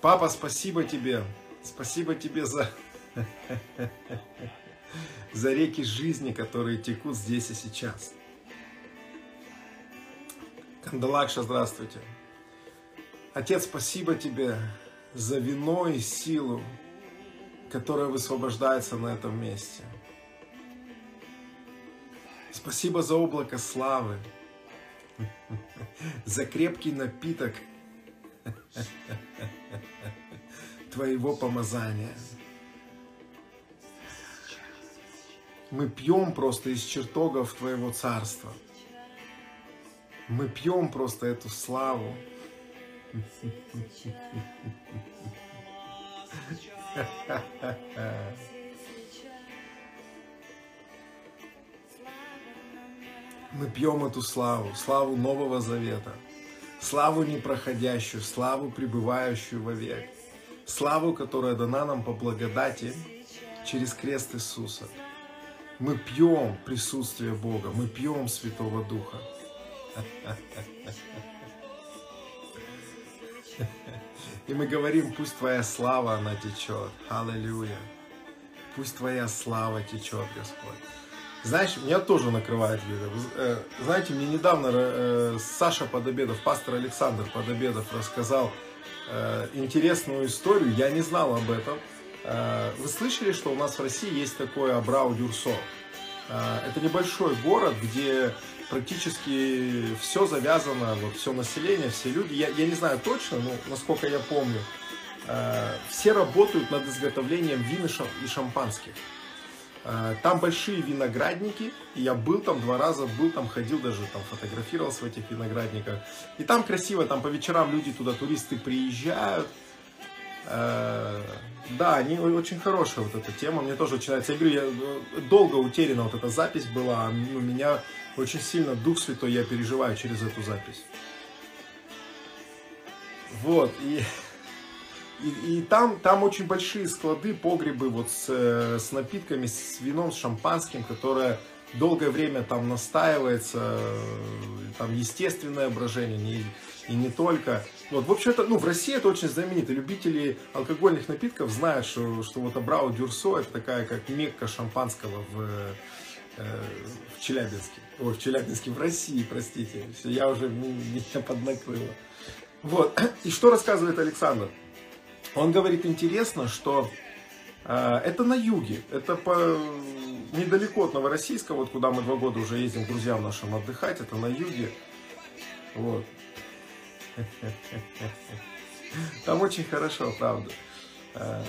Папа, спасибо тебе. Спасибо тебе за, за реки жизни, которые текут здесь и сейчас. Кандалакша, здравствуйте. Отец, спасибо тебе за вино и силу, которая высвобождается на этом месте. Спасибо за облако славы, за крепкий напиток Твоего помазания. Мы пьем просто из чертогов Твоего Царства. Мы пьем просто эту славу. Мы пьем эту славу, славу Нового Завета, славу непроходящую, славу пребывающую вовек, славу, которая дана нам по благодати через крест Иисуса. Мы пьем присутствие Бога, мы пьем Святого Духа. И мы говорим, пусть Твоя слава, она течет. Аллилуйя. Пусть Твоя слава течет, Господь. Знаешь, меня тоже накрывает, Юля. Э, знаете, мне недавно э, Саша Подобедов, пастор Александр Подобедов рассказал э, интересную историю. Я не знал об этом. Вы слышали, что у нас в России есть такое Абрау-Дюрсо? Это небольшой город, где практически все завязано, вот все население, все люди, я, я не знаю точно, но насколько я помню, все работают над изготовлением вин и шампанских. Э, там большие виноградники, и я был там два раза, был там, ходил даже там, фотографировался в этих виноградниках. И там красиво, там по вечерам люди туда, туристы приезжают, Э, да, они очень хорошая вот эта тема, мне тоже очень нравится. Я говорю, я, э, долго утеряна вот эта запись была, у меня очень сильно Дух Святой, я переживаю через эту запись. Вот, и, и, там, там очень большие склады, погребы вот с, э, с напитками, с вином, с шампанским, которое долгое время там настаивается, там естественное брожение, не, и не только. Вот, в общем, это, ну, в России это очень знаменито. Любители алкогольных напитков знают, что, что вот Абрау Дюрсо это такая, как мекка шампанского в, э, в Челябинске. Ой, в Челябинске, в России, простите. Все, я уже, меня поднакрыло. Вот, и что рассказывает Александр? Он говорит, интересно, что э, это на юге, это по, недалеко от Новороссийска, вот куда мы два года уже ездим к друзьям нашим отдыхать, это на юге. Вот. Там очень хорошо, правда. Э,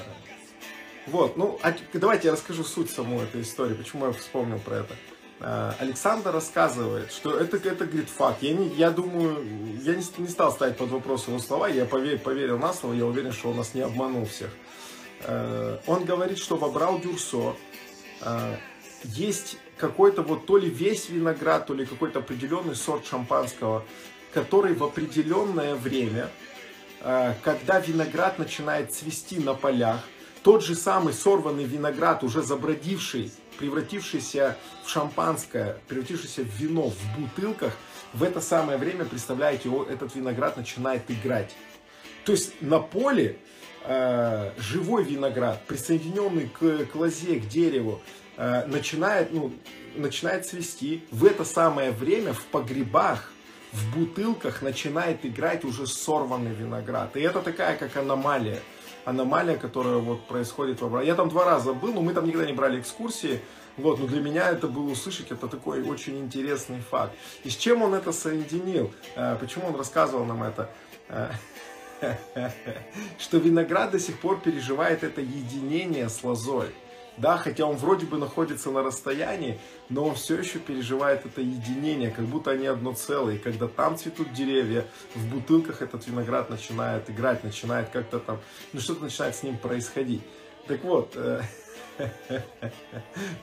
вот, ну, а давайте я расскажу суть самой этой истории, почему я вспомнил про это. Э, Александр рассказывает, что это, это говорит, факт. Я, не, я думаю, я не, не стал ставить под вопрос его слова, я поверил, поверил на слово, я уверен, что он нас не обманул всех. Э, он говорит, что в Абрау Дюрсо есть какой-то вот то ли весь виноград, то ли какой-то определенный сорт шампанского, который в определенное время, э, когда виноград начинает цвести на полях, тот же самый сорванный виноград, уже забродивший, превратившийся в шампанское, превратившийся в вино в бутылках, в это самое время, представляете, этот виноград начинает играть. То есть на поле э, живой виноград, присоединенный к, к лозе, к дереву, э, начинает, ну, начинает цвести. В это самое время в погребах в бутылках начинает играть уже сорванный виноград. И это такая как аномалия. Аномалия, которая вот происходит в Я там два раза был, но мы там никогда не брали экскурсии. Вот, но для меня это было услышать, это такой очень интересный факт. И с чем он это соединил? Э, почему он рассказывал нам это? Э, что виноград до сих пор переживает это единение с лозой. Да, хотя он вроде бы находится на расстоянии, но он все еще переживает это единение, как будто они одно целое. И когда там цветут деревья, в бутылках этот виноград начинает играть, начинает как-то там, ну что-то начинает с ним происходить. Так вот, э,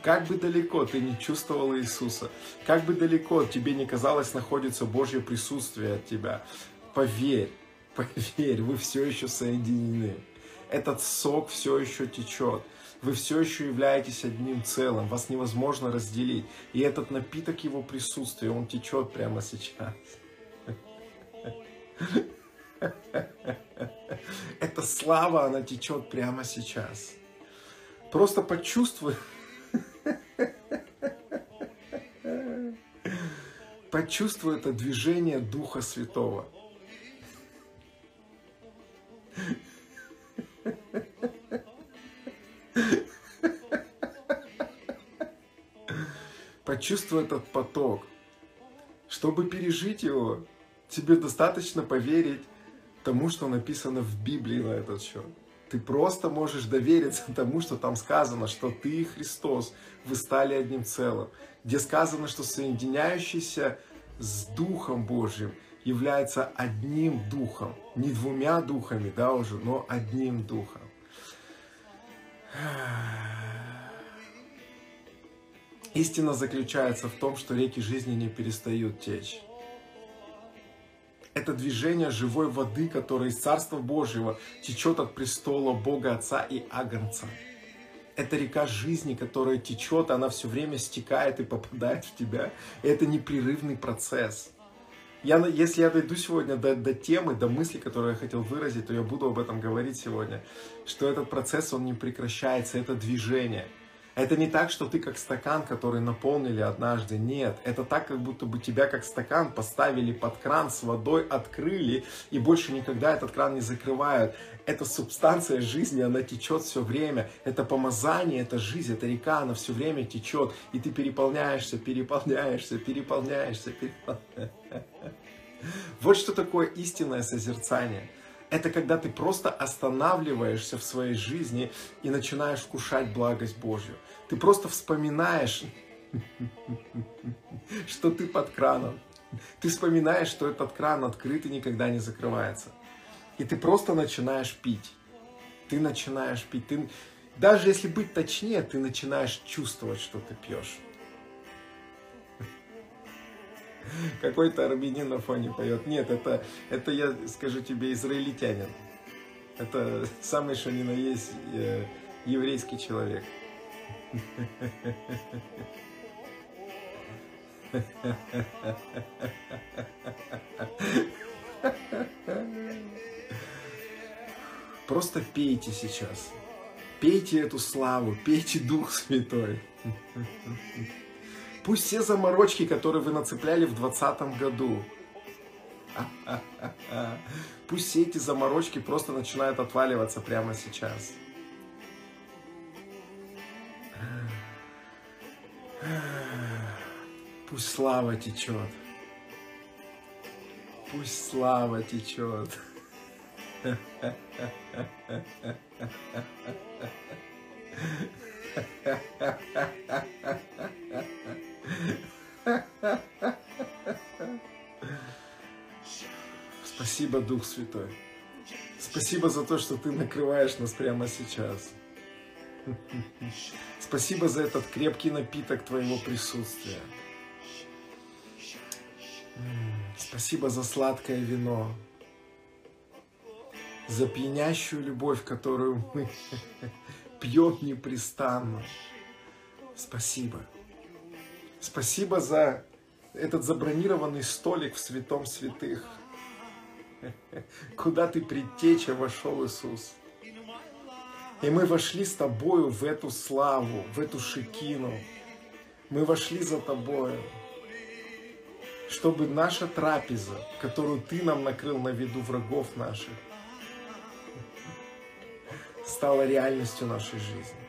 как бы далеко ты не чувствовал Иисуса, как бы далеко тебе не казалось находится Божье присутствие от тебя, поверь, поверь, вы все еще соединены. Этот сок все еще течет вы все еще являетесь одним целым, вас невозможно разделить. И этот напиток его присутствия, он течет прямо сейчас. Эта слава, она течет прямо сейчас. Просто почувствуй. Почувствуй это движение Духа Святого. Почувствуй этот поток. Чтобы пережить его, тебе достаточно поверить тому, что написано в Библии на этот счет. Ты просто можешь довериться тому, что там сказано, что ты и Христос, вы стали одним целым. Где сказано, что соединяющийся с Духом Божьим является одним Духом. Не двумя Духами, да, уже, но одним Духом. Истина заключается в том, что реки жизни не перестают течь. Это движение живой воды, которое из Царства Божьего течет от престола Бога Отца и Агнца. Это река жизни, которая течет, она все время стекает и попадает в тебя. Это непрерывный процесс. Я, если я дойду сегодня до, до темы, до мысли, которую я хотел выразить, то я буду об этом говорить сегодня, что этот процесс, он не прекращается, это движение – это не так, что ты как стакан, который наполнили однажды. Нет, это так, как будто бы тебя как стакан поставили под кран с водой, открыли и больше никогда этот кран не закрывают. Это субстанция жизни, она течет все время. Это помазание, это жизнь, это река, она все время течет. И ты переполняешься, переполняешься, переполняешься, переполняешься. Вот что такое истинное созерцание – это когда ты просто останавливаешься в своей жизни и начинаешь вкушать благость Божью. Ты просто вспоминаешь, что ты под краном. Ты вспоминаешь, что этот кран открыт и никогда не закрывается. И ты просто начинаешь пить. Ты начинаешь пить. Ты, даже если быть точнее, ты начинаешь чувствовать, что ты пьешь. какой-то армянин на фоне поет. Нет, это, это я скажу тебе, израильтянин. Это самый что ни на есть э, еврейский человек. Просто пейте сейчас. Пейте эту славу, пейте Дух Святой. Пусть все заморочки, которые вы нацепляли в 2020 году, пусть все эти заморочки просто начинают отваливаться прямо сейчас. Пусть слава течет. Пусть слава течет. Спасибо, Дух Святой. Спасибо за то, что ты накрываешь нас прямо сейчас. Спасибо за этот крепкий напиток твоего присутствия. Спасибо за сладкое вино, за пьянящую любовь, которую мы пьем непрестанно. Спасибо. Спасибо за этот забронированный столик в святом святых, куда ты предтеча вошел Иисус. И мы вошли с тобою в эту славу, в эту шикину. Мы вошли за тобою, чтобы наша трапеза, которую ты нам накрыл на виду врагов наших, стала реальностью нашей жизни.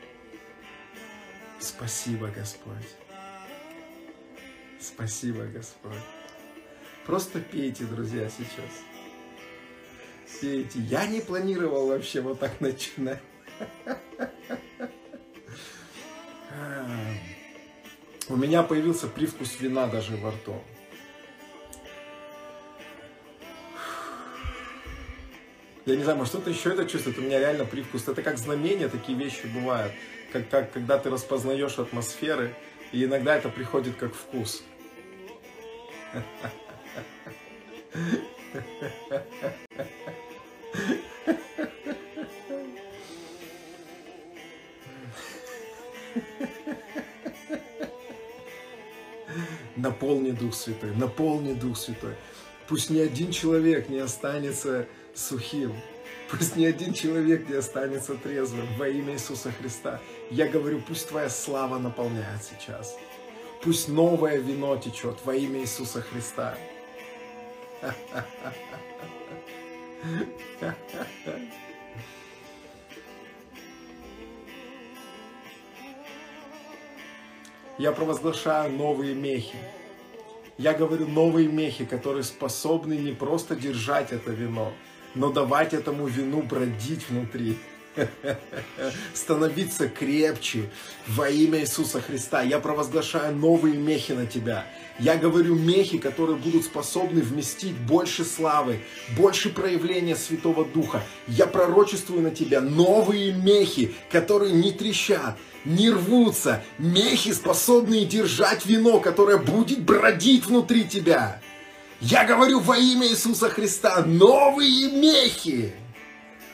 Спасибо, Господь. Спасибо, Господь. Просто пейте, друзья, сейчас. Пейте. Я не планировал вообще вот так начинать. У меня появился привкус вина даже во рту. Я не знаю, может кто-то еще это чувствует, у меня реально привкус. Это как знамение, такие вещи бывают. Как, как, когда ты распознаешь атмосферы, и иногда это приходит как вкус. Наполни Дух Святой, наполни Дух Святой. Пусть ни один человек не останется сухим. Пусть ни один человек не останется трезвым во имя Иисуса Христа. Я говорю, пусть Твоя слава наполняет сейчас. Пусть новое вино течет во имя Иисуса Христа. Я провозглашаю новые мехи. Я говорю новые мехи, которые способны не просто держать это вино, но давать этому вину бродить внутри. становиться крепче во имя Иисуса Христа. Я провозглашаю новые мехи на тебя. Я говорю мехи, которые будут способны вместить больше славы, больше проявления Святого Духа. Я пророчествую на тебя новые мехи, которые не трещат, не рвутся. Мехи, способные держать вино, которое будет бродить внутри тебя. Я говорю во имя Иисуса Христа, новые мехи.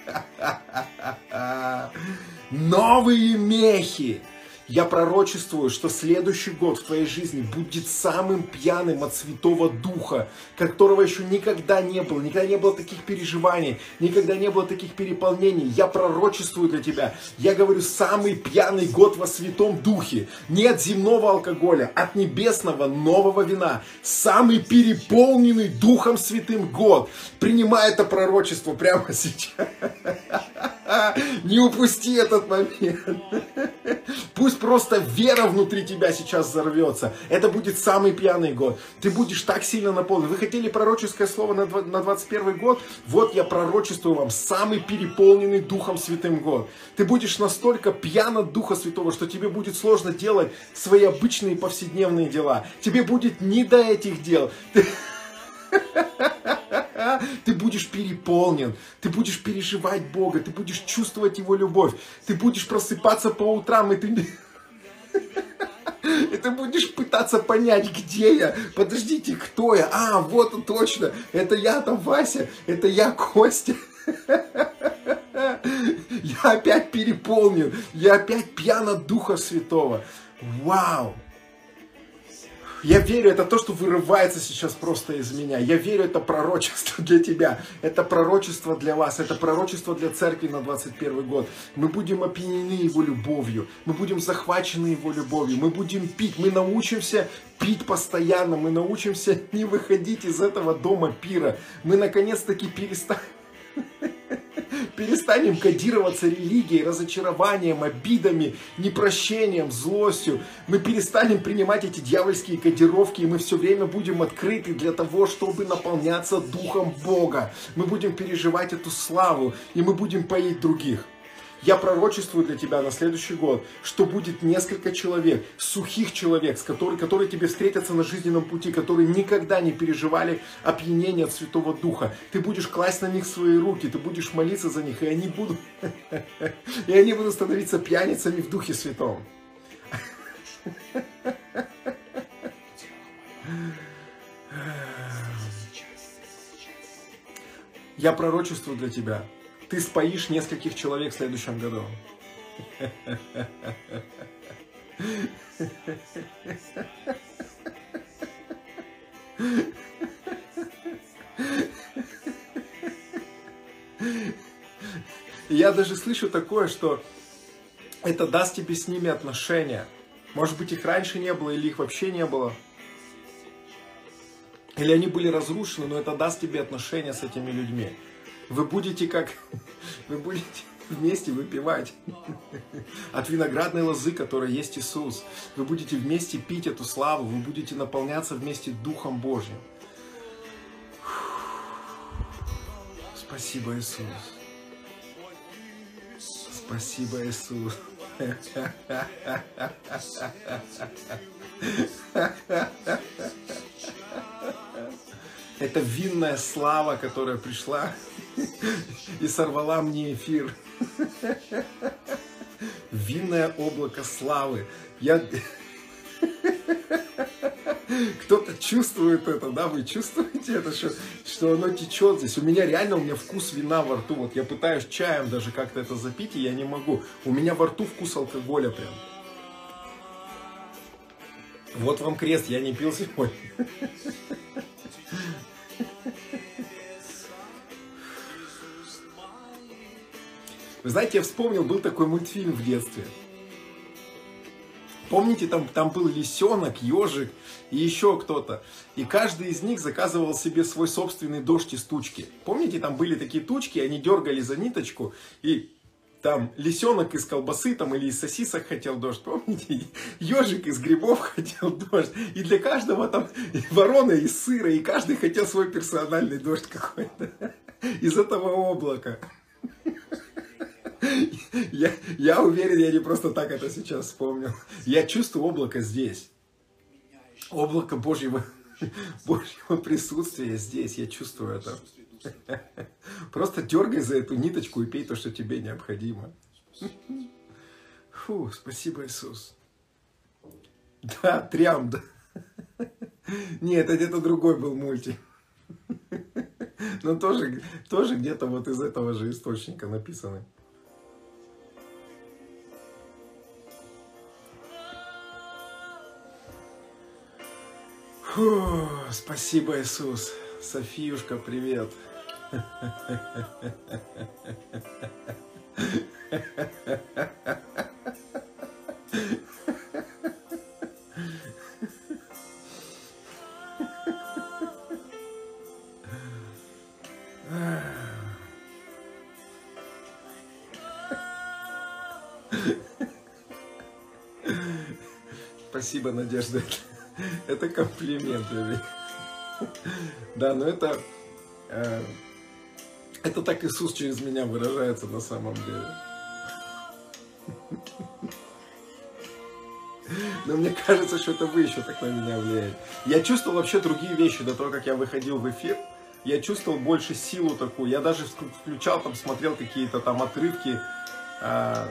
Новые мехи. Я пророчествую, что следующий год в твоей жизни будет самым пьяным от Святого Духа, которого еще никогда не было, никогда не было таких переживаний, никогда не было таких переполнений. Я пророчествую для тебя. Я говорю, самый пьяный год во Святом Духе. Не от земного алкоголя, от небесного нового вина. Самый переполненный Духом Святым год. Принимай это пророчество прямо сейчас. Не упусти этот момент. Пусть просто вера внутри тебя сейчас взорвется. Это будет самый пьяный год. Ты будешь так сильно наполнен. Вы хотели пророческое слово на 21 год? Вот я пророчествую вам самый переполненный Духом Святым год. Ты будешь настолько пьян от Духа Святого, что тебе будет сложно делать свои обычные повседневные дела. Тебе будет не до этих дел. Ты... Ты будешь переполнен, ты будешь переживать Бога, ты будешь чувствовать Его любовь, ты будешь просыпаться по утрам, и ты... И ты будешь пытаться понять, где я. Подождите, кто я? А, вот он точно. Это я там Вася, это я Костя. Я опять переполнен, я опять пьян от Духа Святого. Вау! Я верю, это то, что вырывается сейчас просто из меня. Я верю, это пророчество для тебя. Это пророчество для вас. Это пророчество для церкви на 21 год. Мы будем опьянены Его любовью. Мы будем захвачены Его любовью. Мы будем пить. Мы научимся пить постоянно. Мы научимся не выходить из этого дома пира. Мы наконец-таки перестанем перестанем кодироваться религией, разочарованием, обидами, непрощением, злостью. Мы перестанем принимать эти дьявольские кодировки, и мы все время будем открыты для того, чтобы наполняться Духом Бога. Мы будем переживать эту славу, и мы будем поить других. Я пророчествую для тебя на следующий год, что будет несколько человек, сухих человек, с которыми, которые тебе встретятся на жизненном пути, которые никогда не переживали опьянение от Святого Духа. Ты будешь класть на них свои руки, ты будешь молиться за них, и они будут, и они будут становиться пьяницами в Духе Святом. Я пророчествую для тебя, ты споишь нескольких человек в следующем году. Я даже слышу такое, что это даст тебе с ними отношения. Может быть, их раньше не было, или их вообще не было. Или они были разрушены, но это даст тебе отношения с этими людьми. Вы будете как... Вы будете вместе выпивать от виноградной лозы, которая есть Иисус. Вы будете вместе пить эту славу, вы будете наполняться вместе Духом Божьим. Спасибо, Иисус. Спасибо, Иисус. Это винная слава, которая пришла и сорвала мне эфир. Винное облако славы. Я... Кто-то чувствует это, да, вы чувствуете это, что, что оно течет здесь. У меня реально, у меня вкус вина во рту. Вот я пытаюсь чаем даже как-то это запить, и я не могу. У меня во рту вкус алкоголя прям. Вот вам крест, я не пил сегодня. Вы знаете, я вспомнил, был такой мультфильм в детстве. Помните, там, там был лисенок, ежик и еще кто-то. И каждый из них заказывал себе свой собственный дождь из тучки. Помните, там были такие тучки, они дергали за ниточку, и там лисенок из колбасы там, или из сосисок хотел дождь, помните? Ежик из грибов хотел дождь. И для каждого там ворона из сыра, и каждый хотел свой персональный дождь какой-то из этого облака. Я, я уверен, я не просто так это сейчас вспомнил. Я чувствую облако здесь. Облако Божьего, Божьего присутствия здесь. Я чувствую это. Просто дергай за эту ниточку и пей то, что тебе необходимо. Фу, спасибо, Иисус. Да, трям, да. Нет, это где-то другой был мультик. Но тоже, тоже где-то вот из этого же источника написаны. Фу, спасибо, Иисус. Софиюшка, привет. Спасибо, Надежда. Это комплимент, Да, но это э, это так Иисус через меня выражается на самом деле. Но мне кажется, что это вы еще так на меня влияете. Я чувствовал вообще другие вещи до того, как я выходил в эфир. Я чувствовал больше силу такую. Я даже включал, там, смотрел какие-то там отрывки э,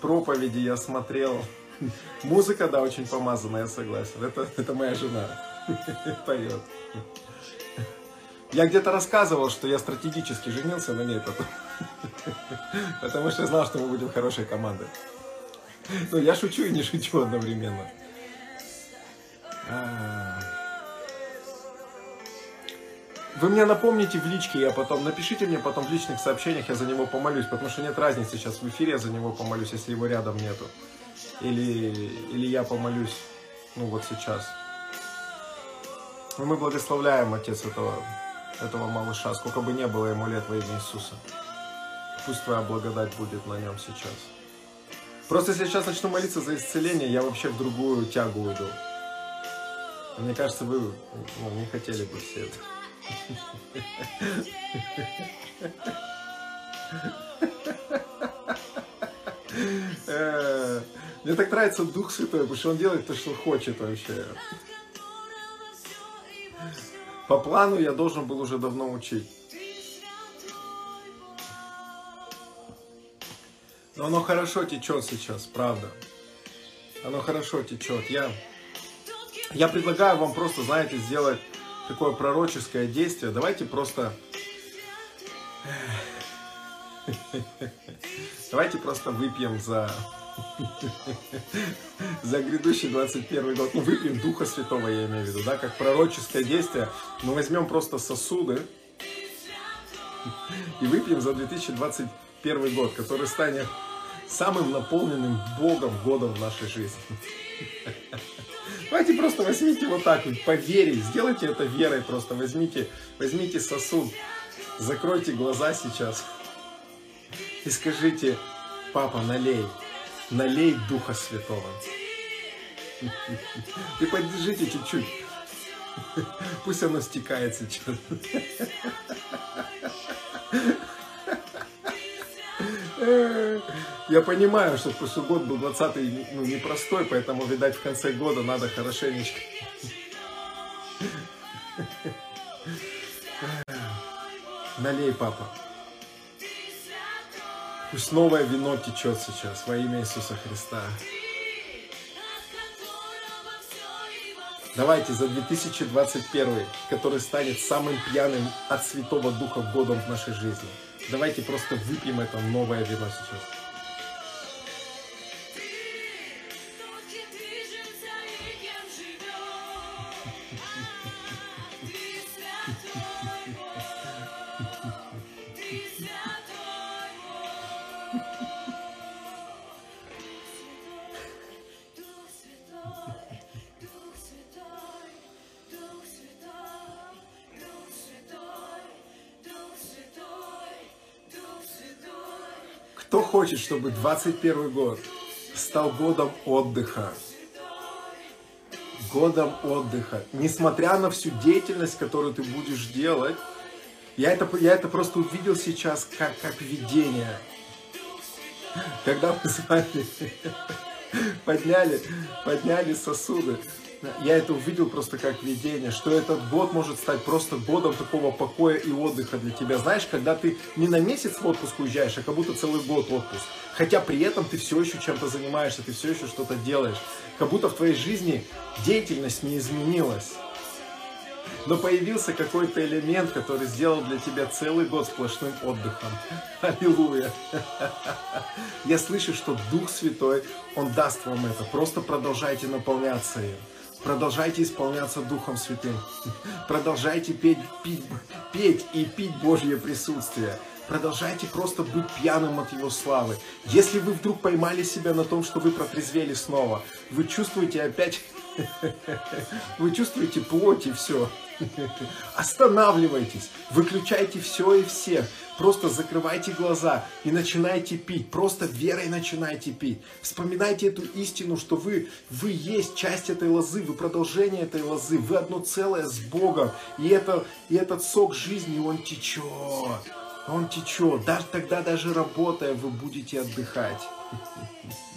проповеди, я смотрел. Музыка, да, очень помазанная, я согласен. Это, это моя жена поет. Я где-то рассказывал, что я стратегически женился на ней потом. Потому что я знал, что мы будем хорошей командой. Ну, я шучу и не шучу одновременно. А. Вы мне напомните в личке, я потом, напишите мне потом в личных сообщениях, я за него помолюсь, потому что нет разницы сейчас в эфире, я за него помолюсь, если его рядом нету. Или, или я помолюсь, ну вот сейчас. Но мы благословляем, Отец, этого этого малыша, сколько бы не было ему лет во имя Иисуса. Пусть Твоя благодать будет на нем сейчас. Просто если сейчас начну молиться за исцеление, я вообще в другую тягу уйду. Мне кажется, вы ну, не хотели бы все это. Э, мне так нравится Дух Святой, потому что Он делает то, что хочет вообще. По плану я должен был уже давно учить. Но оно хорошо течет сейчас, правда. Оно хорошо течет. Я, я предлагаю вам просто, знаете, сделать такое пророческое действие. Давайте просто... Давайте просто выпьем за за грядущий 21 год. Ну, выпьем Духа Святого, я имею в виду, да, как пророческое действие. Мы возьмем просто сосуды и выпьем за 2021 год, который станет самым наполненным Богом годом в нашей жизни. Давайте просто возьмите вот так вот, поверить, сделайте это верой просто, возьмите, возьмите сосуд, закройте глаза сейчас и скажите, папа, налей, налей Духа Святого. И поддержите чуть-чуть. Пусть оно стекает сейчас. Я понимаю, что прошлый год был 20-й ну, непростой, поэтому, видать, в конце года надо хорошенечко. Налей, папа. Пусть новое вино течет сейчас во имя Иисуса Христа. Давайте за 2021, который станет самым пьяным от Святого Духа годом в нашей жизни. Давайте просто выпьем это новое вино сейчас. Хочет, чтобы 21 год стал годом отдыха? Годом отдыха. Несмотря на всю деятельность, которую ты будешь делать, я это, я это просто увидел сейчас как, как видение. Когда мы с вами подняли, подняли сосуды, я это увидел просто как видение, что этот год может стать просто годом такого покоя и отдыха для тебя. Знаешь, когда ты не на месяц в отпуск уезжаешь, а как будто целый год отпуск. Хотя при этом ты все еще чем-то занимаешься, ты все еще что-то делаешь. Как будто в твоей жизни деятельность не изменилась. Но появился какой-то элемент, который сделал для тебя целый год сплошным отдыхом. Аллилуйя. Я слышу, что Дух Святой, Он даст вам это. Просто продолжайте наполняться им. Продолжайте исполняться Духом Святым. Продолжайте петь, петь, петь и пить Божье присутствие. Продолжайте просто быть пьяным от Его славы. Если вы вдруг поймали себя на том, что вы протрезвели снова, вы чувствуете опять, вы чувствуете плоть и все. Останавливайтесь, выключайте все и всех. Просто закрывайте глаза и начинайте пить. Просто верой начинайте пить. Вспоминайте эту истину, что вы, вы есть часть этой лозы, вы продолжение этой лозы, вы одно целое с Богом. И, это, и этот сок жизни, он течет. Он течет. Даже тогда, даже работая, вы будете отдыхать.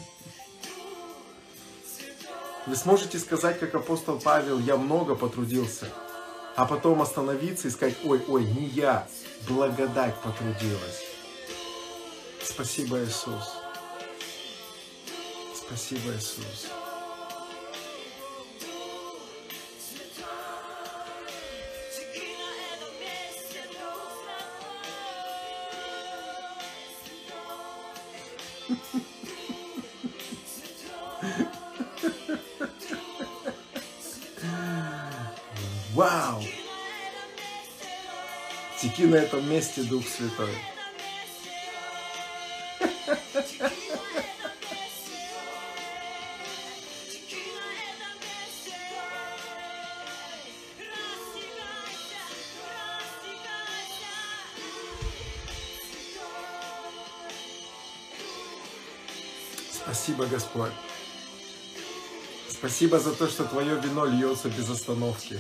Вы сможете сказать, как апостол Павел, я много потрудился а потом остановиться и сказать, ой, ой, не я, благодать потрудилась. Спасибо, Иисус. Спасибо, Иисус. Вау! Теки на этом месте, Дух Святой. Спасибо, Господь. Спасибо за то, что Твое вино льется без остановки.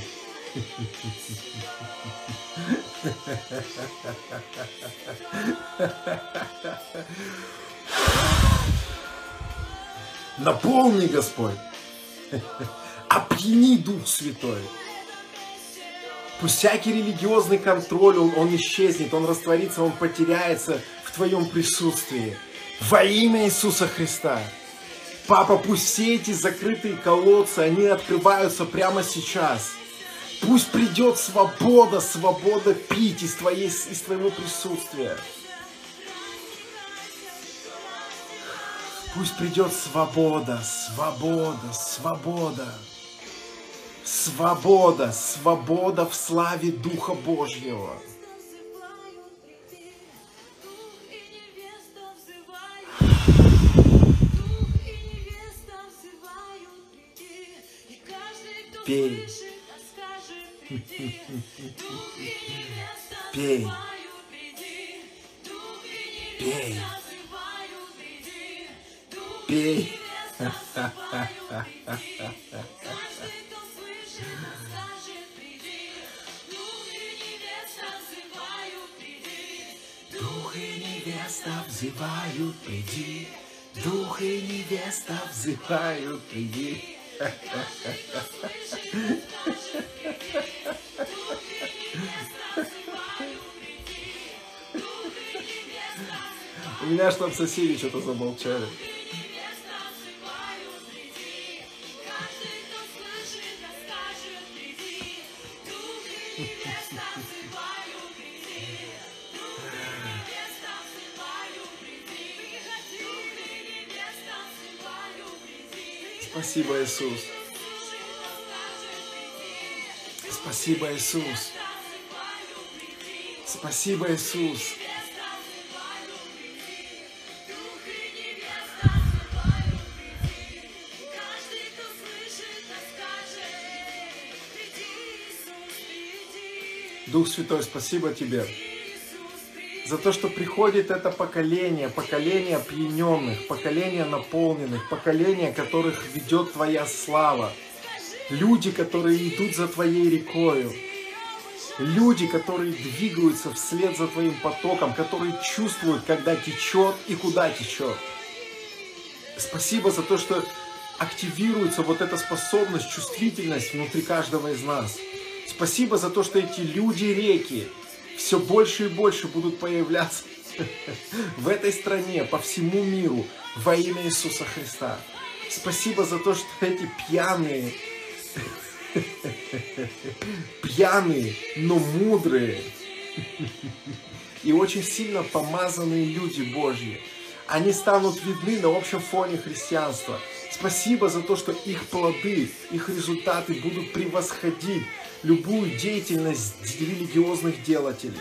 Наполни, Господь. Опьяни Дух Святой. Пусть всякий религиозный контроль, он, он исчезнет, он растворится, он потеряется в Твоем присутствии. Во имя Иисуса Христа. Папа, пусть все эти закрытые колодцы, они открываются прямо сейчас. Пусть придет свобода, свобода пить из, твоей, из твоего присутствия. Пусть придет свобода, свобода, свобода. Свобода, свобода в славе Духа Божьего. Пей. Пей. Пей. Пей. Дух и невеста взывают, приди. Дух и невеста взывают, приди. У меня что-то соседи что-то замолчали. Спасибо, Иисус. Спасибо, Иисус. Спасибо, Иисус. Дух Святой, спасибо Тебе за то, что приходит это поколение, поколение опьяненных, поколение наполненных, поколение, которых ведет Твоя слава. Люди, которые идут за Твоей рекою. Люди, которые двигаются вслед за Твоим потоком, которые чувствуют, когда течет и куда течет. Спасибо за то, что активируется вот эта способность, чувствительность внутри каждого из нас. Спасибо за то, что эти люди-реки, все больше и больше будут появляться в этой стране, по всему миру, во имя Иисуса Христа. Спасибо за то, что эти пьяные, пьяные, но мудрые и очень сильно помазанные люди Божьи, они станут видны на общем фоне христианства. Спасибо за то, что их плоды, их результаты будут превосходить любую деятельность религиозных делателей.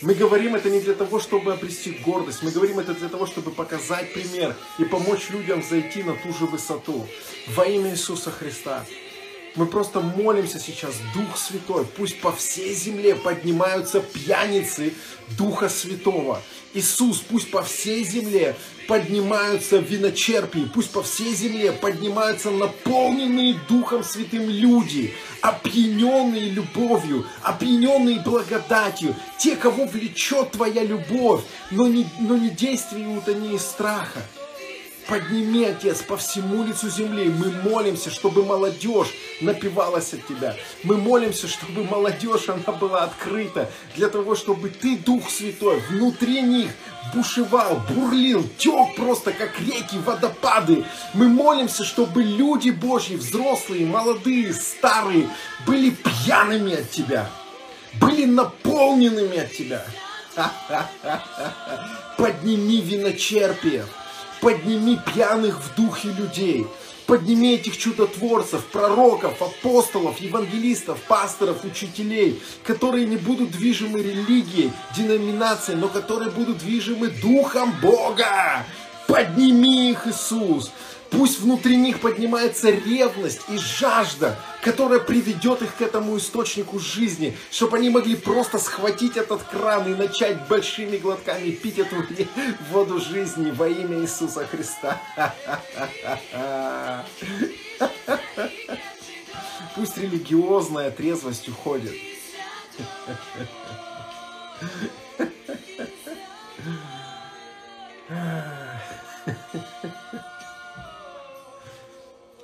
Мы говорим это не для того, чтобы обрести гордость, мы говорим это для того, чтобы показать пример и помочь людям зайти на ту же высоту. Во имя Иисуса Христа. Мы просто молимся сейчас, Дух Святой, пусть по всей земле поднимаются пьяницы Духа Святого. Иисус, пусть по всей земле поднимаются виночерпии, пусть по всей земле поднимаются наполненные Духом Святым люди, опьяненные любовью, опьяненные благодатью, те, кого влечет Твоя любовь, но не, но не действуют они из страха. Подними, Отец, по всему лицу земли. Мы молимся, чтобы молодежь напивалась от Тебя. Мы молимся, чтобы молодежь, она была открыта. Для того, чтобы Ты, Дух Святой, внутри них бушевал, бурлил, тек просто, как реки, водопады. Мы молимся, чтобы люди Божьи, взрослые, молодые, старые, были пьяными от Тебя. Были наполненными от Тебя. Подними виночерпиев Подними пьяных в духе людей. Подними этих чудотворцев, пророков, апостолов, евангелистов, пасторов, учителей, которые не будут движимы религией, деноминацией, но которые будут движимы Духом Бога. Подними их, Иисус. Пусть внутри них поднимается ревность и жажда, которая приведет их к этому источнику жизни, чтобы они могли просто схватить этот кран и начать большими глотками пить эту воду жизни во имя Иисуса Христа. Пусть религиозная трезвость уходит.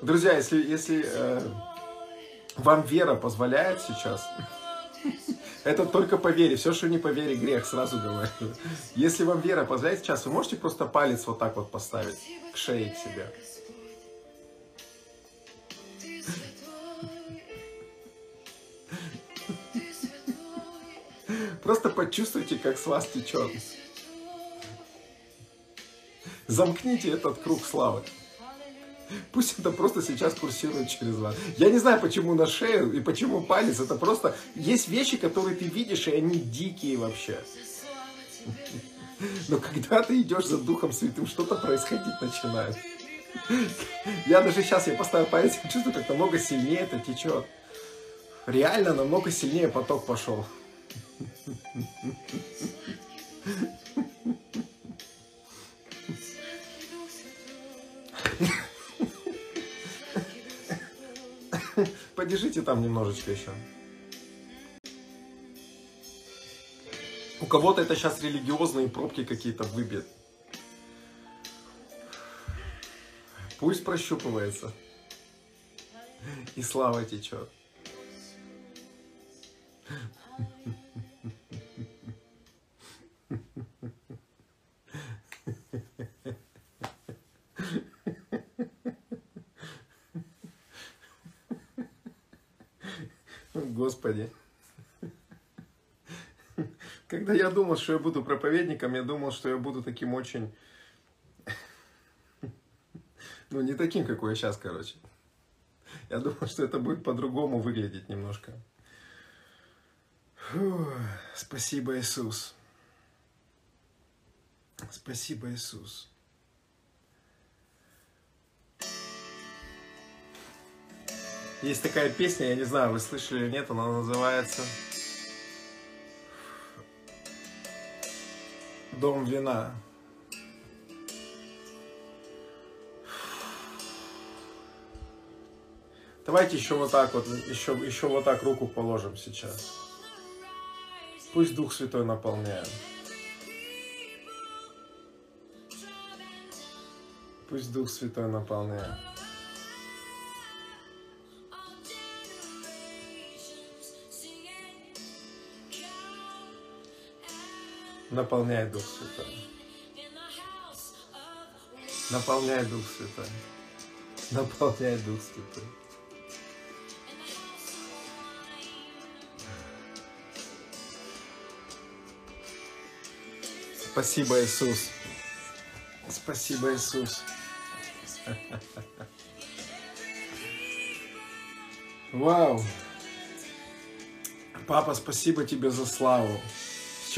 Друзья, если, если э, вам вера позволяет сейчас, это только по вере. Все, что не по вере, грех, сразу говорю. Если вам вера позволяет сейчас, вы можете просто палец вот так вот поставить к шее к себе. Просто почувствуйте, как с вас течет. Замкните этот круг славы. Пусть это просто сейчас курсирует через вас. Я не знаю, почему на шею и почему палец. Это просто... Есть вещи, которые ты видишь, и они дикие вообще. Но когда ты идешь за Духом Святым, что-то происходить начинает. Я даже сейчас, я поставил палец, я чувствую, как намного сильнее это течет. Реально намного сильнее поток пошел. Подержите там немножечко еще. У кого-то это сейчас религиозные пробки какие-то выбьет. Пусть прощупывается. И слава течет. Господи. Когда я думал, что я буду проповедником, я думал, что я буду таким очень... Ну, не таким, какой я сейчас, короче. Я думал, что это будет по-другому выглядеть немножко. Фу, спасибо, Иисус. Спасибо, Иисус. Есть такая песня, я не знаю, вы слышали или нет, она называется «Дом вина». Давайте еще вот так вот, еще, еще вот так руку положим сейчас. Пусть Дух Святой наполняет. Пусть Дух Святой наполняет. Наполняй Дух Святой. Наполняй Дух Святой. Наполняй Дух Святой. Спасибо, Иисус. Спасибо, Иисус. Вау. Папа, спасибо тебе за славу.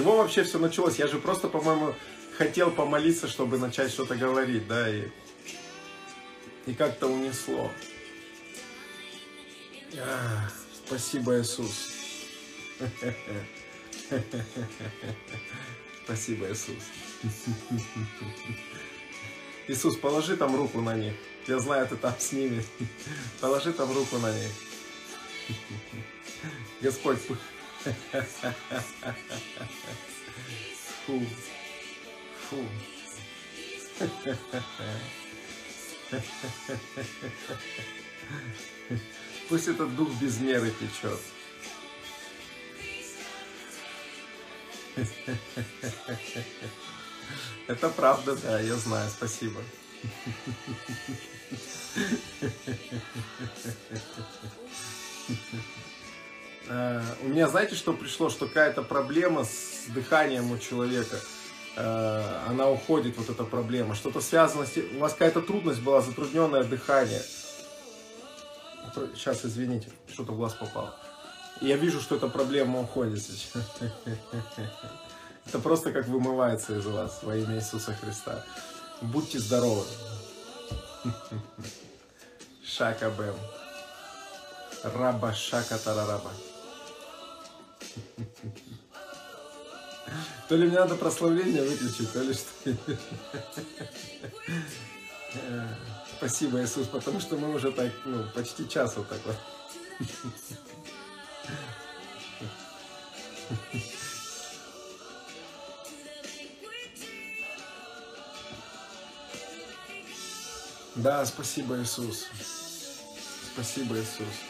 Чего вообще все началось? Я же просто, по-моему, хотел помолиться, чтобы начать что-то говорить, да, и, и как-то унесло. А, спасибо, Иисус. Спасибо, Иисус. Иисус, положи там руку на них. Я знаю, ты там с ними. Положи там руку на них. Господь, Фу. Фу. Пусть этот дух без меры течет. Это правда, да, я знаю, спасибо. Э, у меня, знаете, что пришло? Что какая-то проблема с дыханием у человека. Э, она уходит, вот эта проблема. Что-то связано с... У вас какая-то трудность была, затрудненное дыхание. Сейчас, извините, что-то в глаз попало. Я вижу, что эта проблема уходит сейчас. Это просто как вымывается из вас во имя Иисуса Христа. Будьте здоровы. Шака Бэм. Раба Шака Тарараба. То ли мне надо прославление выключить, то ли что. Спасибо, Иисус, потому что мы уже так, ну, почти час вот так вот. Да, спасибо, Иисус. Спасибо, Иисус.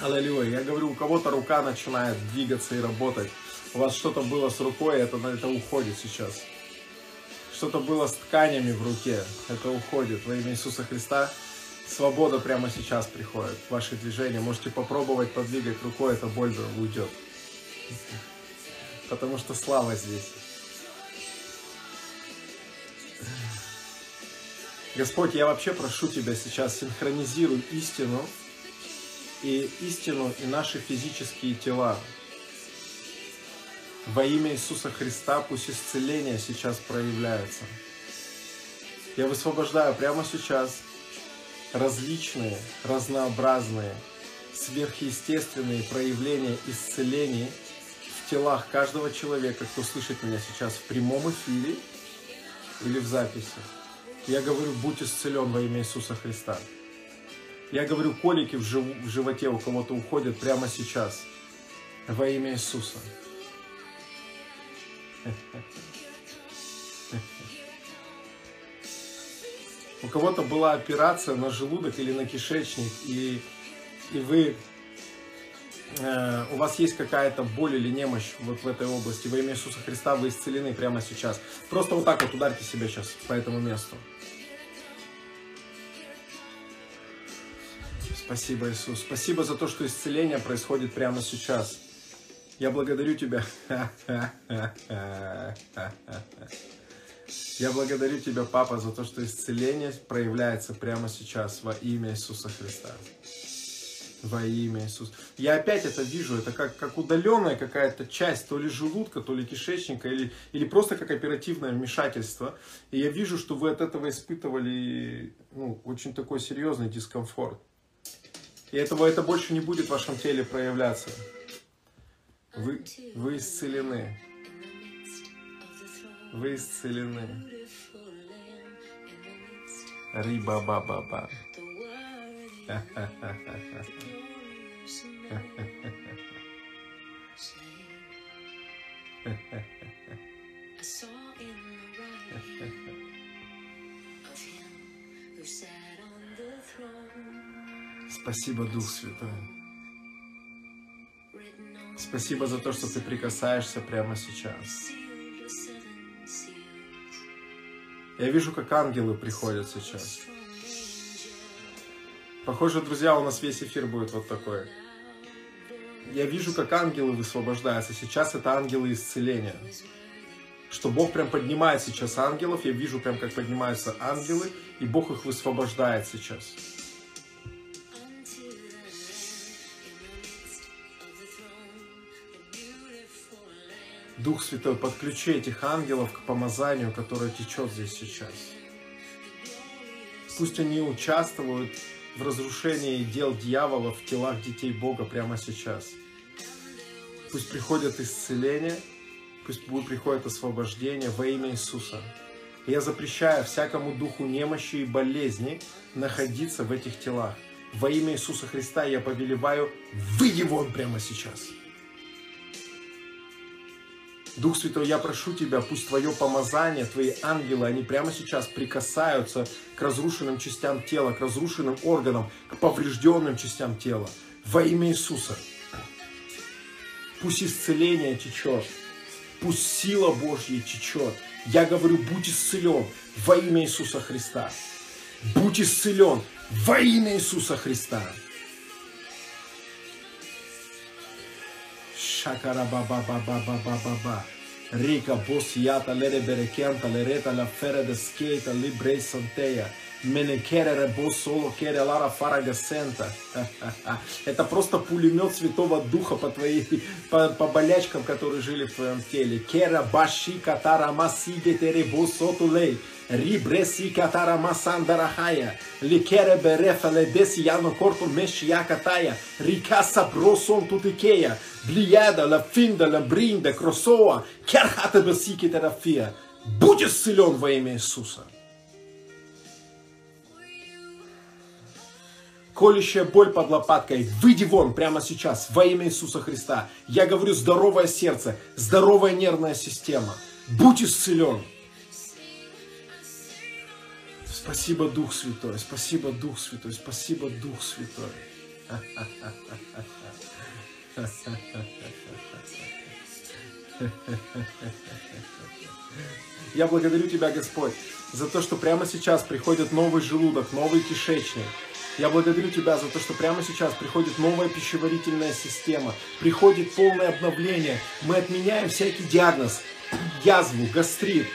Аллилуйя. Я говорю, у кого-то рука начинает двигаться и работать. У вас что-то было с рукой, это, это уходит сейчас. Что-то было с тканями в руке, это уходит. Во имя Иисуса Христа свобода прямо сейчас приходит ваши движения. Можете попробовать подвигать рукой, эта боль уйдет. Потому что слава здесь. Господь, я вообще прошу Тебя сейчас, синхронизируй истину и истину, и наши физические тела. Во имя Иисуса Христа пусть исцеление сейчас проявляется. Я высвобождаю прямо сейчас различные, разнообразные, сверхъестественные проявления исцелений в телах каждого человека, кто слышит меня сейчас в прямом эфире или в записи. Я говорю, будь исцелен во имя Иисуса Христа. Я говорю, колики в, жив, в животе у кого-то уходят прямо сейчас. Во имя Иисуса. У кого-то была операция на желудок или на кишечник, и, и вы, э, у вас есть какая-то боль или немощь вот в этой области. Во имя Иисуса Христа вы исцелены прямо сейчас. Просто вот так вот ударьте себя сейчас по этому месту. Спасибо, Иисус. Спасибо за то, что исцеление происходит прямо сейчас. Я благодарю Тебя. Я благодарю Тебя, Папа, за то, что исцеление проявляется прямо сейчас во имя Иисуса Христа. Во имя Иисуса. Я опять это вижу, это как, как удаленная какая-то часть, то ли желудка, то ли кишечника, или, или просто как оперативное вмешательство. И я вижу, что вы от этого испытывали ну, очень такой серьезный дискомфорт. И этого это больше не будет в вашем теле проявляться. Вы, вы исцелены. Вы исцелены. Риба-ба-ба-ба. Спасибо, Дух Святой. Спасибо за то, что ты прикасаешься прямо сейчас. Я вижу, как ангелы приходят сейчас. Похоже, друзья, у нас весь эфир будет вот такой. Я вижу, как ангелы высвобождаются. Сейчас это ангелы исцеления. Что Бог прям поднимает сейчас ангелов. Я вижу прям, как поднимаются ангелы, и Бог их высвобождает сейчас. Дух Святой, подключи этих ангелов к помазанию, которое течет здесь сейчас. Пусть они участвуют в разрушении дел дьявола в телах детей Бога прямо сейчас. Пусть приходит исцеление, пусть приходит освобождение во имя Иисуса. я запрещаю всякому духу немощи и болезни находиться в этих телах. Во имя Иисуса Христа я повелеваю, выйди вон прямо сейчас. Дух Святой, я прошу Тебя, пусть Твое помазание, Твои ангелы, они прямо сейчас прикасаются к разрушенным частям тела, к разрушенным органам, к поврежденным частям тела. Во имя Иисуса. Пусть исцеление течет. Пусть сила Божья течет. Я говорю, будь исцелен во имя Иисуса Христа. Будь исцелен во имя Иисуса Христа. Shakara ba ba ba ba ba ba ba ba. Rica bosiata lere berechianta lereta la fere de skate libre santeia. Менекере ребо соло кере лара фарагасента. Это просто пулемет Святого Духа по, твоей, по, по болячкам, которые жили в твоем теле. Кера баши катара масиде теребо сотулей. Рибреси катара масандарахая. Ликере берефа ледеси яно корпу мешия катая. Рикаса бросон тутикея. Блияда ла финда ла бринда кросоа. Керхата басики терафия. Будь исцелен во имя Иисуса. колющая боль под лопаткой, выйди вон прямо сейчас во имя Иисуса Христа. Я говорю здоровое сердце, здоровая нервная система. Будь исцелен. Спасибо, Дух Святой, спасибо, Дух Святой, спасибо, Дух Святой. Я благодарю Тебя, Господь, за то, что прямо сейчас приходит новый желудок, новый кишечник, я благодарю Тебя за то, что прямо сейчас приходит новая пищеварительная система, приходит полное обновление. Мы отменяем всякий диагноз, язву, гастрит,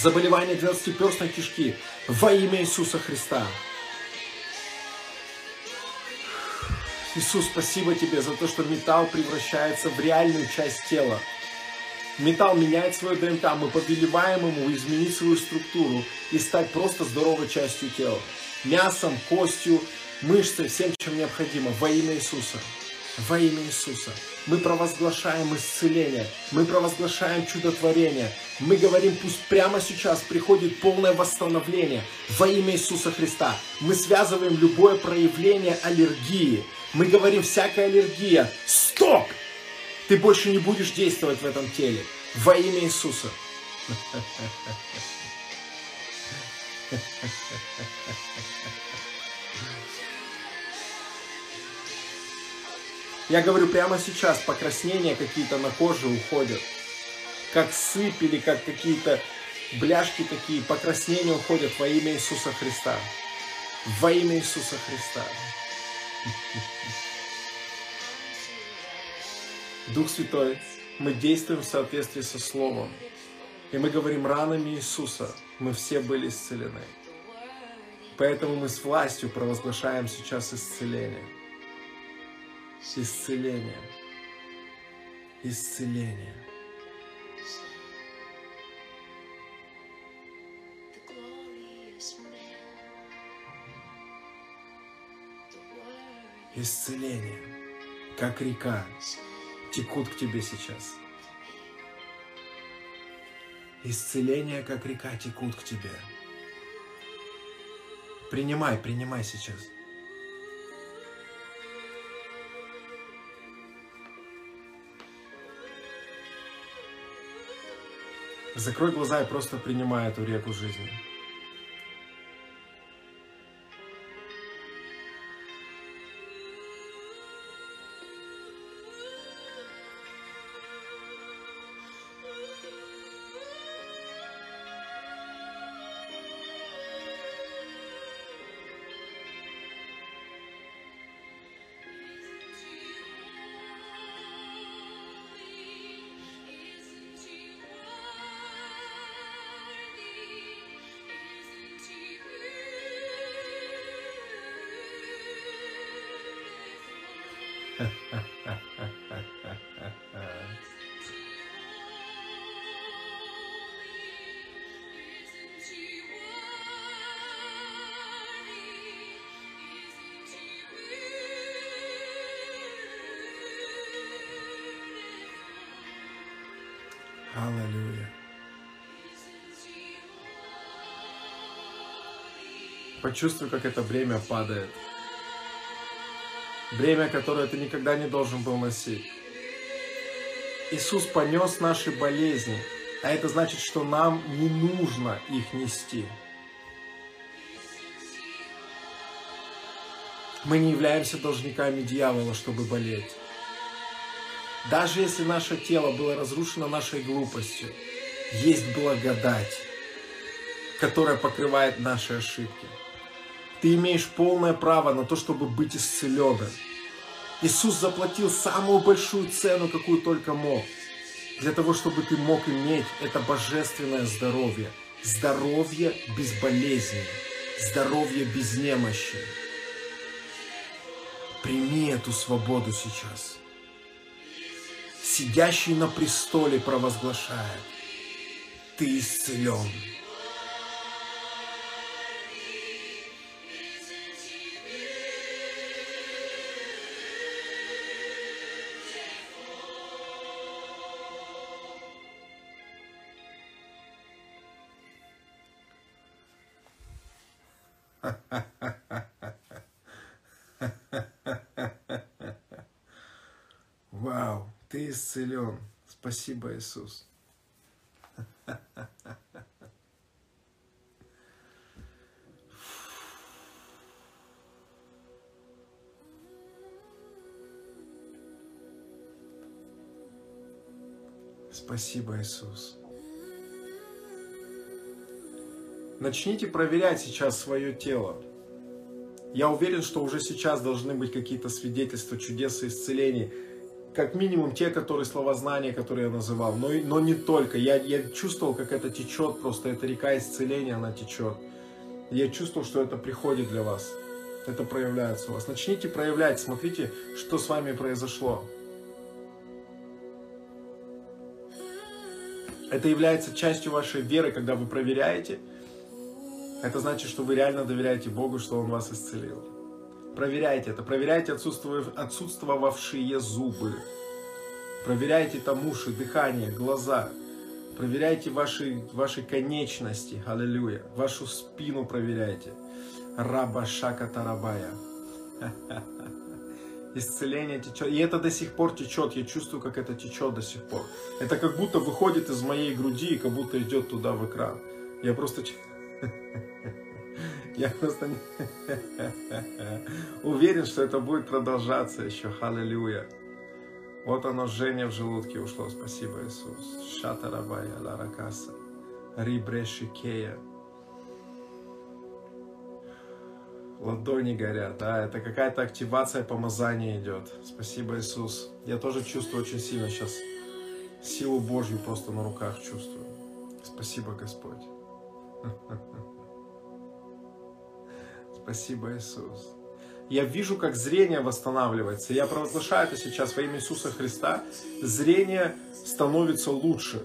заболевание двенадцатиперстной кишки во имя Иисуса Христа. Иисус, спасибо Тебе за то, что металл превращается в реальную часть тела. Металл меняет свою ДНК, мы повелеваем ему изменить свою структуру и стать просто здоровой частью тела мясом, костью, мышцей, всем, чем необходимо, во имя Иисуса. Во имя Иисуса. Мы провозглашаем исцеление, мы провозглашаем чудотворение. Мы говорим, пусть прямо сейчас приходит полное восстановление во имя Иисуса Христа. Мы связываем любое проявление аллергии. Мы говорим, всякая аллергия, стоп! Ты больше не будешь действовать в этом теле. Во имя Иисуса. Я говорю прямо сейчас, покраснения какие-то на коже уходят. Как сыпь или как какие-то бляшки такие, покраснения уходят во имя Иисуса Христа. Во имя Иисуса Христа. Дух Святой, мы действуем в соответствии со Словом. И мы говорим, ранами Иисуса мы все были исцелены. Поэтому мы с властью провозглашаем сейчас исцеление исцеление. Исцеление. Исцеление, как река, текут к тебе сейчас. Исцеление, как река, текут к тебе. Принимай, принимай сейчас. Закрой глаза и просто принимай эту реку жизни. Почувствуй, как это бремя падает. Бремя, которое ты никогда не должен был носить. Иисус понес наши болезни, а это значит, что нам не нужно их нести. Мы не являемся должниками дьявола, чтобы болеть. Даже если наше тело было разрушено нашей глупостью, есть благодать, которая покрывает наши ошибки. Ты имеешь полное право на то, чтобы быть исцеленным. Иисус заплатил самую большую цену, какую только мог, для того, чтобы ты мог иметь это божественное здоровье. Здоровье без болезней, здоровье без немощи. Прими эту свободу сейчас сидящий на престоле провозглашает, ты исцелен. Исцелен. Спасибо, Иисус. Спасибо, Иисус. Начните проверять сейчас свое тело. Я уверен, что уже сейчас должны быть какие-то свидетельства чудес и исцелений. Как минимум те, которые словознания, которые я называл. Но, но не только. Я, я чувствовал, как это течет, просто эта река исцеления, она течет. Я чувствовал, что это приходит для вас. Это проявляется у вас. Начните проявлять, смотрите, что с вами произошло. Это является частью вашей веры, когда вы проверяете. Это значит, что вы реально доверяете Богу, что Он вас исцелил. Проверяйте это. Проверяйте отсутствовавшие зубы. Проверяйте там уши, дыхание, глаза. Проверяйте ваши, ваши конечности. Аллилуйя. Вашу спину проверяйте. Раба шака тарабая. Исцеление течет. И это до сих пор течет. Я чувствую, как это течет до сих пор. Это как будто выходит из моей груди и как будто идет туда в экран. Я просто... Я просто не... уверен, что это будет продолжаться еще. Халилюя. Вот оно, жжение в желудке ушло. Спасибо, Иисус. Шатарабая ларакаса. Рибрешикея. Ладони горят, да, это какая-то активация помазания идет. Спасибо, Иисус. Я тоже чувствую очень сильно сейчас силу Божью просто на руках чувствую. Спасибо, Господь. Спасибо, Иисус. Я вижу, как зрение восстанавливается. Я провозглашаю это сейчас во имя Иисуса Христа. Зрение становится лучше.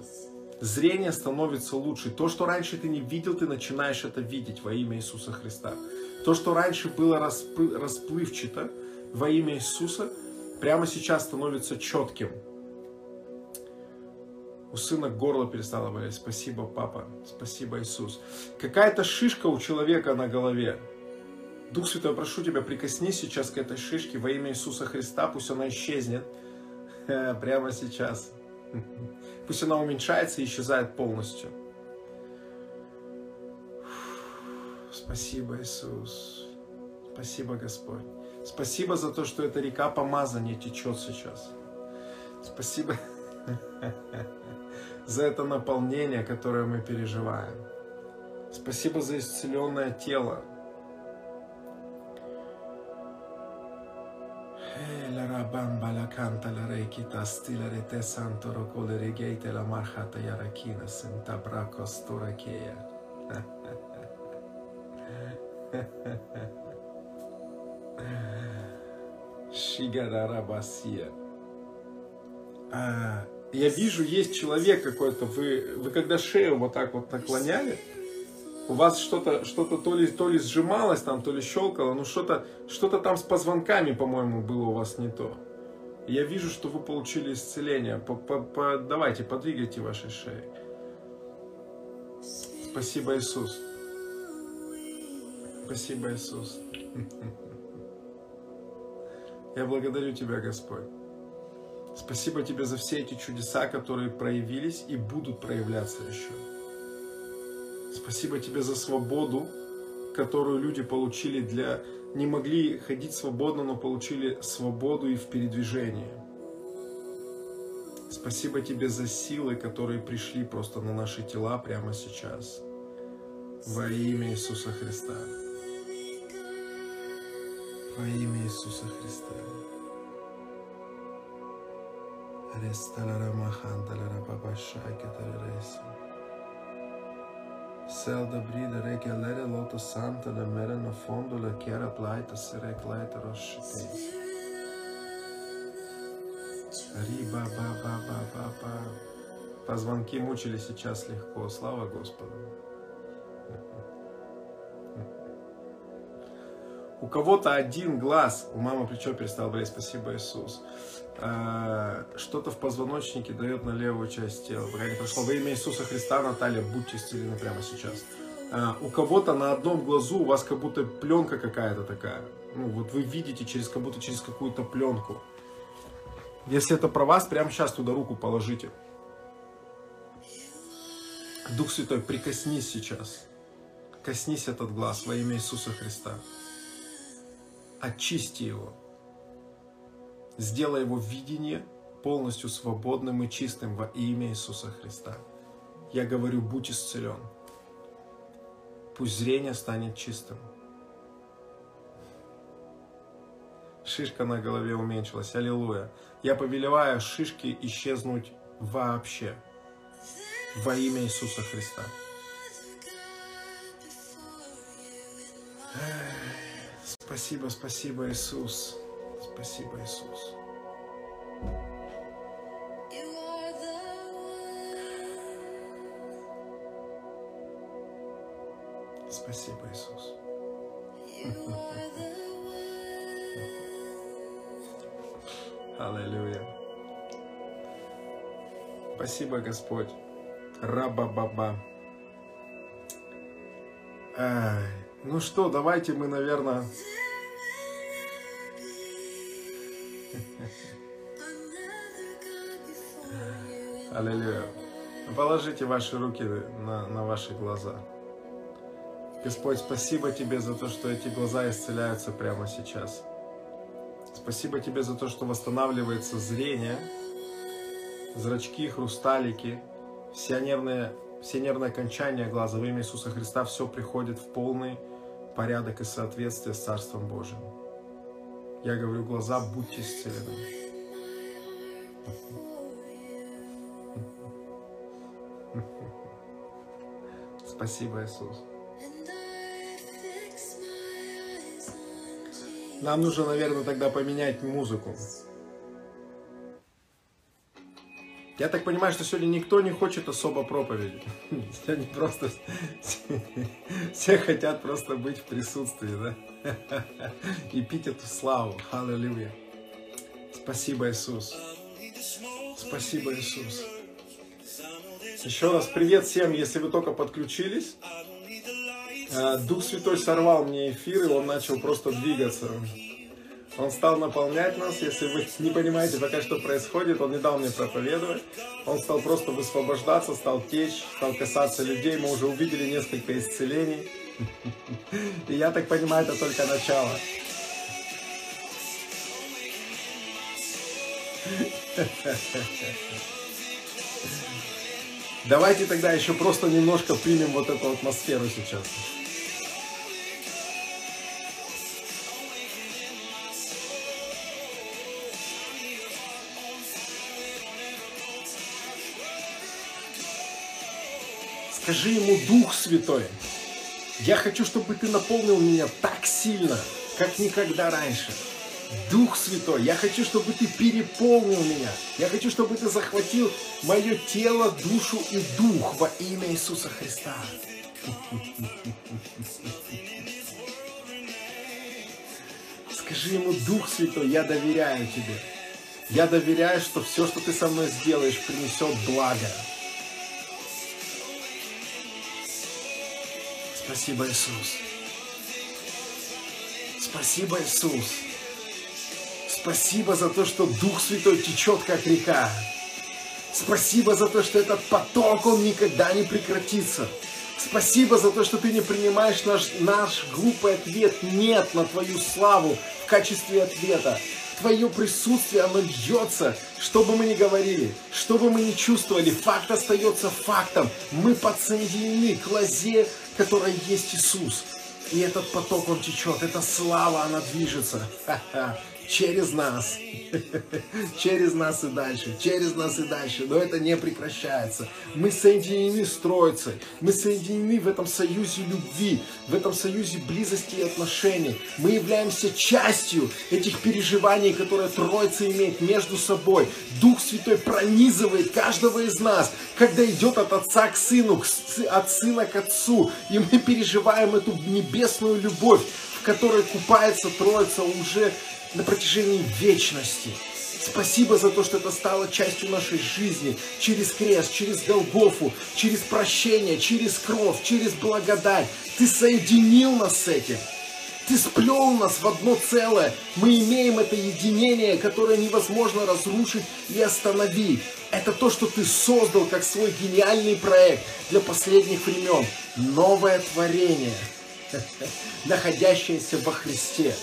Зрение становится лучше. То, что раньше ты не видел, ты начинаешь это видеть во имя Иисуса Христа. То, что раньше было расплывчато во имя Иисуса, прямо сейчас становится четким. У сына горло перестало болеть. Спасибо, папа. Спасибо, Иисус. Какая-то шишка у человека на голове. Дух Святой, прошу тебя, прикоснись сейчас к этой шишке во имя Иисуса Христа. Пусть она исчезнет прямо сейчас. Пусть она уменьшается и исчезает полностью. Спасибо, Иисус. Спасибо, Господь. Спасибо за то, что эта река помазания течет сейчас. Спасибо за это наполнение, которое мы переживаем. Спасибо за исцеленное тело. La rabamba la canta la rekita stila rete santo rocole regate la marhata yarakina senta braco storakeya. Шигарарабасия. А, я вижу, есть человек какой-то, вы, вы когда шею вот так вот наклоняли, у вас что-то что то ли, то ли сжималось там, то ли щелкало, ну что-то что там с позвонками, по-моему, было у вас не то. Я вижу, что вы получили исцеление. По -по -по Давайте, подвигайте вашей шеей. Спасибо, Иисус. Спасибо, Иисус. Я благодарю Тебя, Господь. Спасибо Тебе за все эти чудеса, которые проявились и будут проявляться еще. Спасибо Тебе за свободу, которую люди получили для... Не могли ходить свободно, но получили свободу и в передвижении. Спасибо Тебе за силы, которые пришли просто на наши тела прямо сейчас. Во имя Иисуса Христа. Во имя Иисуса Христа. Selda brida reke lere loto santa le mere no fondo le chiara plaita sere claita roshite. Риба ба ба ба ба ба. Позвонки мучили сейчас легко. Слава Господу. У кого-то один глаз, у мамы плечо перестал болеть, спасибо, Иисус. А, что-то в позвоночнике дает на левую часть тела. Пока не прошло. Во имя Иисуса Христа, Наталья, будьте исцелены прямо сейчас. А, у кого-то на одном глазу у вас как будто пленка какая-то такая. Ну, вот вы видите через как будто через какую-то пленку. Если это про вас, прямо сейчас туда руку положите. Дух Святой, прикоснись сейчас. Коснись этот глаз во имя Иисуса Христа очисти его. Сделай его видение полностью свободным и чистым во имя Иисуса Христа. Я говорю, будь исцелен. Пусть зрение станет чистым. Шишка на голове уменьшилась. Аллилуйя. Я повелеваю шишки исчезнуть вообще. Во имя Иисуса Христа. Спасибо, спасибо, Иисус. Спасибо, Иисус. Спасибо, Иисус. Аллилуйя. Спасибо, Господь. Раба-баба. Ну что, давайте мы, наверное, Аллилуйя. Положите ваши руки на, на ваши глаза. Господь, спасибо Тебе за то, что эти глаза исцеляются прямо сейчас. Спасибо Тебе за то, что восстанавливается зрение, зрачки, хрусталики, все нервные, все нервные окончания глаза. Во имя Иисуса Христа все приходит в полный порядок и соответствие с Царством Божьим. Я говорю, глаза, будьте исцелены. Спасибо, Иисус. Нам нужно, наверное, тогда поменять музыку. Я так понимаю, что сегодня никто не хочет особо проповеди. Сегодня просто все хотят просто быть в присутствии, да? И пить эту славу. Аллилуйя. Спасибо, Иисус. Спасибо, Иисус. Еще раз привет всем, если вы только подключились. А, Дух Святой сорвал мне эфир, и он начал просто двигаться. Он стал наполнять нас. Если вы не понимаете пока, что происходит, он не дал мне проповедовать. Он стал просто высвобождаться, стал течь, стал касаться людей. Мы уже увидели несколько исцелений. И я так понимаю, это только начало. Давайте тогда еще просто немножко примем вот эту атмосферу сейчас. Скажи ему, Дух Святой, я хочу, чтобы ты наполнил меня так сильно, как никогда раньше. Дух Святой, я хочу, чтобы ты переполнил меня. Я хочу, чтобы ты захватил мое тело, душу и дух во имя Иисуса Христа. Скажи ему, Дух Святой, я доверяю тебе. Я доверяю, что все, что ты со мной сделаешь, принесет благо. Спасибо, Иисус. Спасибо, Иисус. Спасибо за то, что Дух Святой течет, как река. Спасибо за то, что этот поток, он никогда не прекратится. Спасибо за то, что ты не принимаешь наш, наш глупый ответ «нет» на твою славу в качестве ответа. Твое присутствие, оно льется, что бы мы ни говорили, что бы мы ни чувствовали, факт остается фактом. Мы подсоединены к лозе, которая есть Иисус. И этот поток, он течет, эта слава, она движется. Ха-ха через нас, через нас и дальше, через нас и дальше. Но это не прекращается. Мы соединены с Троицей, мы соединены в этом союзе любви, в этом союзе близости и отношений. Мы являемся частью этих переживаний, которые Троица имеет между собой. Дух Святой пронизывает каждого из нас, когда идет от отца к сыну, от сына к отцу. И мы переживаем эту небесную любовь, в которой купается Троица уже на протяжении вечности. Спасибо за то, что это стало частью нашей жизни через крест, через Голгофу, через прощение, через кровь, через благодать. Ты соединил нас с этим. Ты сплел нас в одно целое. Мы имеем это единение, которое невозможно разрушить и остановить. Это то, что ты создал как свой гениальный проект для последних времен. Новое творение, находящееся во Христе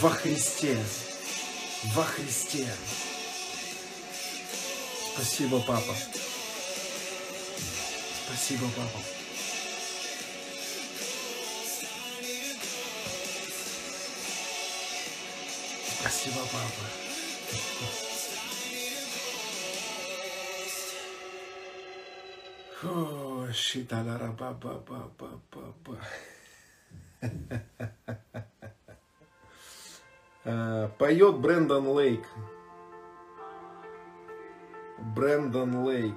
во Христе. Во Христе. Спасибо, папа. Спасибо, папа. Спасибо, папа. О, ба ба ба. Э, поет Брэндон Лейк. Брэндон Лейк.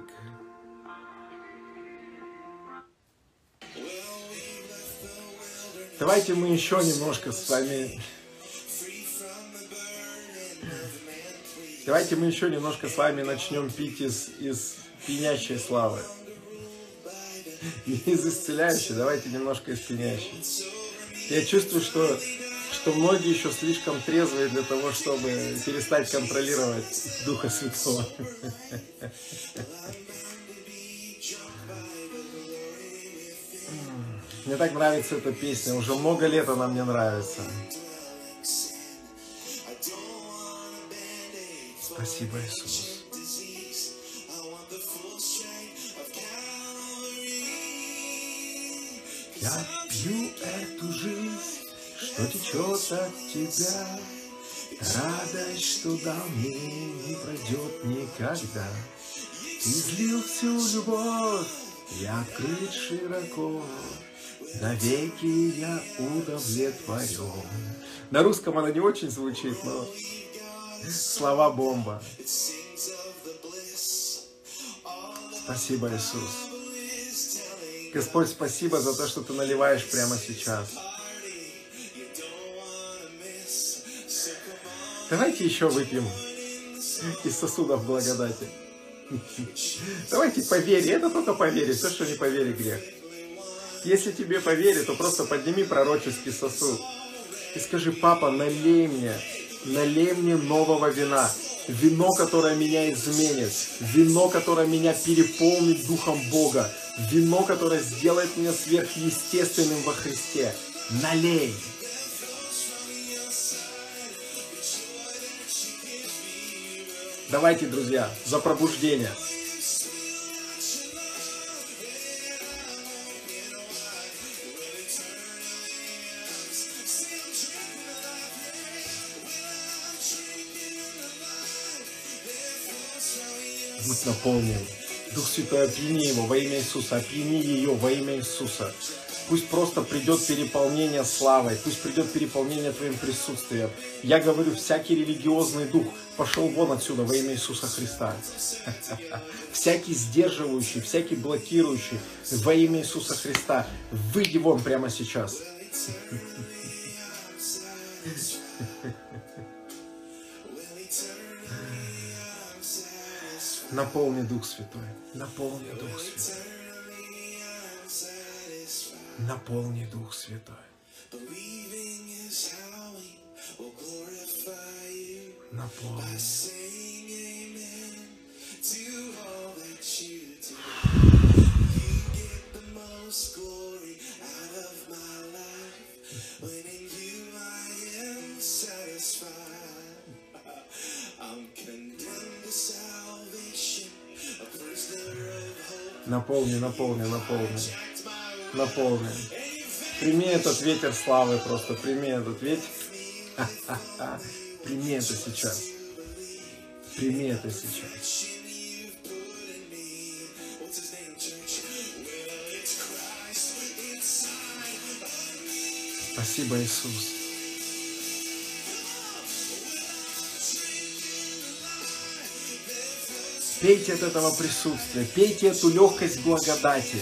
Давайте мы еще немножко с вами... Давайте мы еще немножко с вами начнем пить из, из пьянящей славы. Не из исцеляющей, давайте немножко из пьянящей. Я чувствую, что что многие еще слишком трезвые для того, чтобы перестать контролировать Духа Святого. Мне так нравится эта песня, уже много лет она мне нравится. Спасибо, Иисус. Я пью эту жизнь что течет от тебя. Радость, что мне, не пройдет никогда. Ты излил всю любовь, я открыт широко, Навеки я удовлетворен. На русском она не очень звучит, но слова бомба. Спасибо, Иисус. Господь, спасибо за то, что Ты наливаешь прямо сейчас. Давайте еще выпьем из сосудов благодати. Давайте поверь, это только поверь, все, что не поверь, грех. Если тебе поверит, то просто подними пророческий сосуд и скажи, папа, налей мне, налей мне нового вина, вино, которое меня изменит, вино, которое меня переполнит Духом Бога, вино, которое сделает меня сверхъестественным во Христе. Налей! Давайте, друзья, за пробуждение. Будь наполнен. Дух Святой, опьяни его во имя Иисуса, опьяни ее во имя Иисуса. Пусть просто придет переполнение славой, пусть придет переполнение Твоим присутствием. Я говорю, всякий религиозный дух пошел вон отсюда во имя Иисуса Христа. Всякий сдерживающий, всякий блокирующий во имя Иисуса Христа, выйди вон прямо сейчас. Наполни Дух Святой, наполни Дух Святой. Наполни Дух Святой. Наполни. Наполни, наполни, наполни наполнен. Прими этот ветер славы просто, прими этот ветер. Прими это сейчас. Прими это сейчас. Спасибо, Иисус. Пейте от этого присутствия, пейте эту легкость благодати.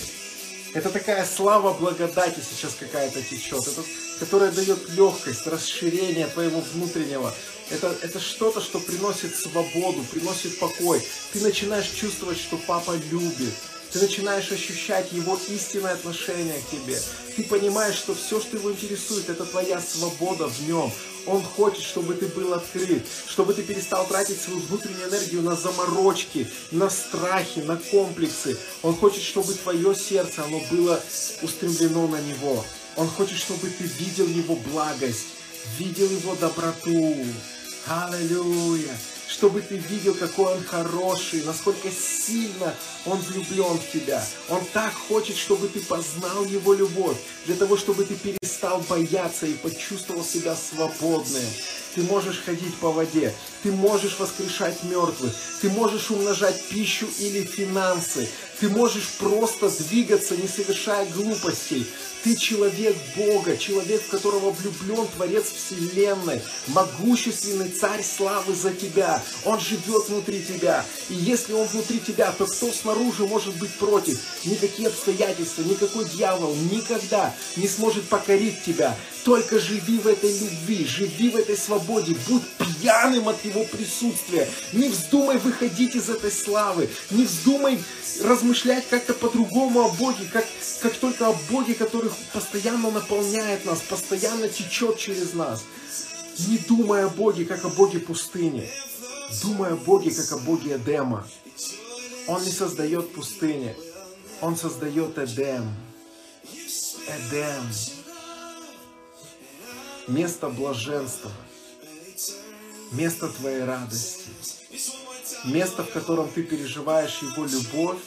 Это такая слава благодати сейчас какая-то течет, это, которая дает легкость, расширение твоего внутреннего. Это, это что-то, что приносит свободу, приносит покой. Ты начинаешь чувствовать, что папа любит. Ты начинаешь ощущать его истинное отношение к тебе. Ты понимаешь, что все, что его интересует, это твоя свобода в нем. Он хочет, чтобы ты был открыт, чтобы ты перестал тратить свою внутреннюю энергию на заморочки, на страхи, на комплексы. Он хочет, чтобы твое сердце, оно было устремлено на Него. Он хочет, чтобы ты видел Его благость, видел Его доброту. Аллилуйя! Чтобы ты видел, какой он хороший, насколько сильно он влюблен в тебя. Он так хочет, чтобы ты познал его любовь, для того, чтобы ты перестал бояться и почувствовал себя свободным. Ты можешь ходить по воде, ты можешь воскрешать мертвых, ты можешь умножать пищу или финансы, ты можешь просто двигаться, не совершая глупостей. Ты человек Бога, человек, в которого влюблен Творец Вселенной, могущественный Царь Славы за тебя. Он живет внутри тебя. И если Он внутри тебя, то кто снаружи может быть против? Никакие обстоятельства, никакой дьявол никогда не сможет покорить тебя. Только живи в этой любви, живи в этой свободе, будь пьяным от Его присутствия. Не вздумай выходить из этой славы, не вздумай размышлять как-то по-другому о Боге, как, как только о Боге, который постоянно наполняет нас, постоянно течет через нас. Не думай о Боге, как о Боге пустыни. Думай о Боге, как о Боге Эдема. Он не создает пустыни, Он создает Эдем. Эдем. Место блаженства. Место твоей радости место, в котором ты переживаешь Его любовь,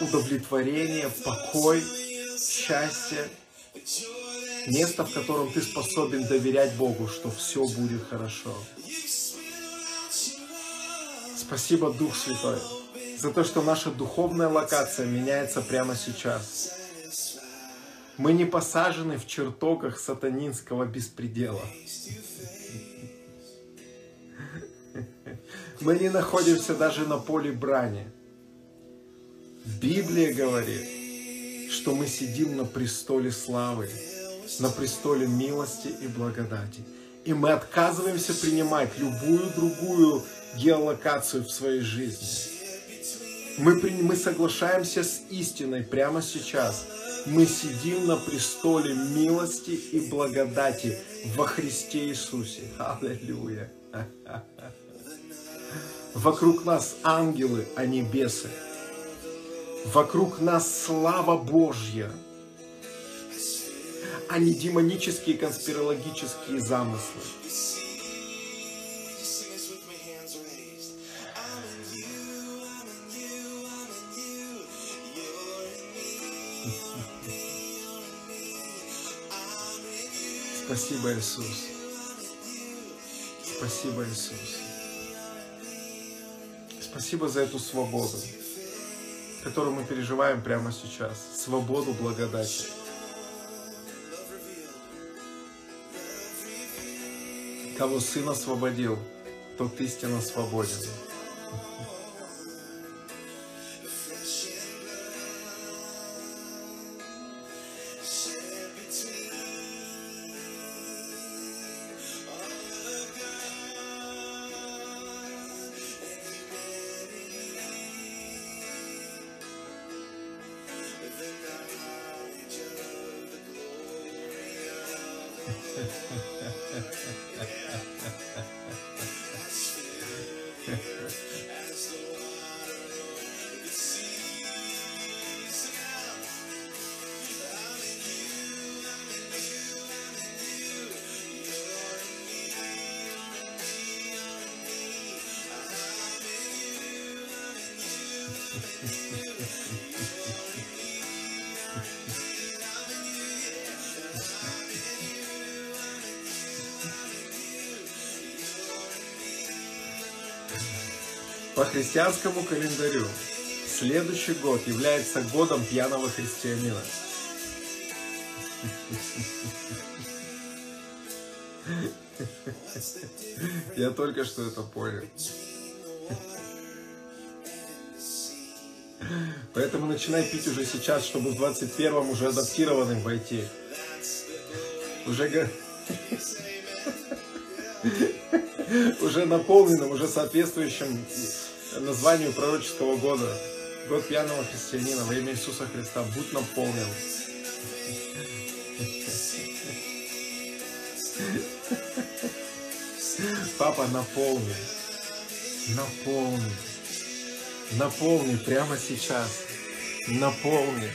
удовлетворение, покой, счастье, место, в котором ты способен доверять Богу, что все будет хорошо. Спасибо, Дух Святой, за то, что наша духовная локация меняется прямо сейчас. Мы не посажены в чертогах сатанинского беспредела. Мы не находимся даже на поле брани. Библия говорит, что мы сидим на престоле славы, на престоле милости и благодати. И мы отказываемся принимать любую другую геолокацию в своей жизни. Мы, при, мы соглашаемся с истиной прямо сейчас. Мы сидим на престоле милости и благодати во Христе Иисусе. Аллилуйя. Вокруг нас ангелы, а не бесы. Вокруг нас слава Божья, а не демонические конспирологические замыслы. Спасибо, Иисус. Спасибо, Иисус. Спасибо за эту свободу, которую мы переживаем прямо сейчас. Свободу благодати. Кого Сын освободил, тот истинно свободен. Христианскому календарю следующий год является годом пьяного христианина. Я только что это понял. Поэтому начинай пить уже сейчас, чтобы в 21-м уже адаптированным войти. Уже, уже наполненным, уже соответствующим названию пророческого года. Год пьяного христианина во имя Иисуса Христа. Будь наполнен. Папа, наполни. Наполни. Наполни прямо сейчас. Наполни.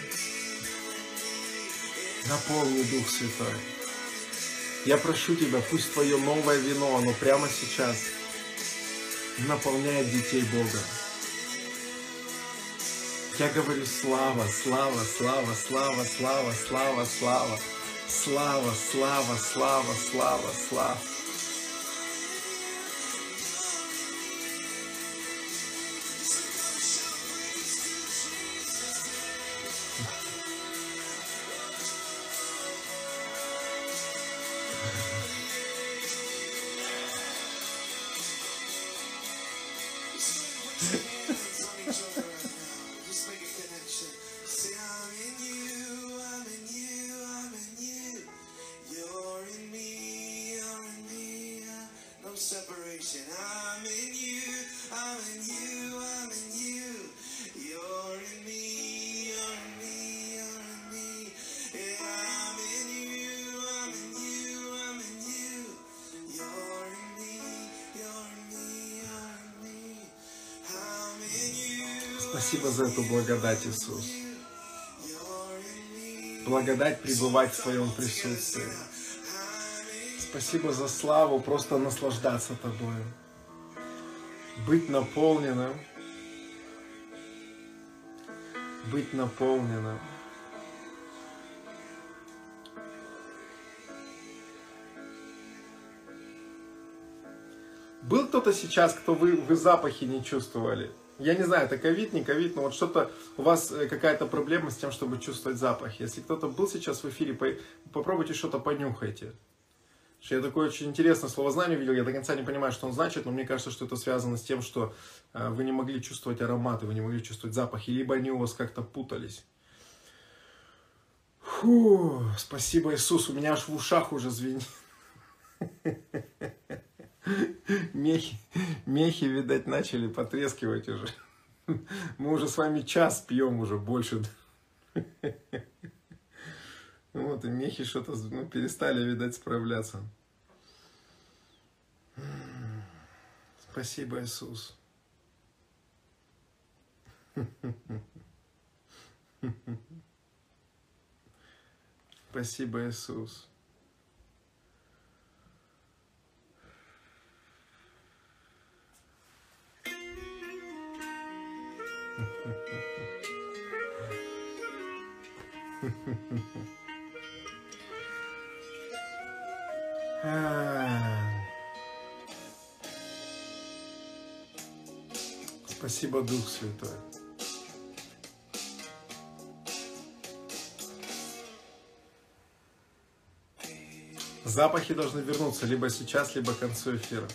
Наполни Дух Святой. Я прошу Тебя, пусть Твое новое вино, оно прямо сейчас наполняет детей Бога. Я говорю слава, слава, слава, слава, слава, слава, слава, слава, слава, слава, слава, слава. Спасибо за эту благодать, Иисус. Благодать пребывать в Твоем присутствии. Спасибо за славу, просто наслаждаться Тобою. Быть наполненным. Быть наполненным. Был кто-то сейчас, кто вы, вы запахи не чувствовали? Я не знаю, это ковид, не ковид, но вот что-то у вас э, какая-то проблема с тем, чтобы чувствовать запах. Если кто-то был сейчас в эфире, по- попробуйте что-то понюхайте. Я такое очень интересное словознание увидел, я до конца не понимаю, что он значит, но мне кажется, что это связано с тем, что э, вы не могли чувствовать ароматы, вы не могли чувствовать запахи, либо они у вас как-то путались. Фу, спасибо, Иисус, у меня аж в ушах уже звенит. Мехи, мехи, видать, начали потрескивать уже. Мы уже с вами час пьем уже больше. Вот, и мехи что-то ну, перестали, видать, справляться. Спасибо, Иисус. Спасибо, Иисус. Спасибо, Дух Святой. Запахи должны вернуться либо сейчас, либо к концу эфира.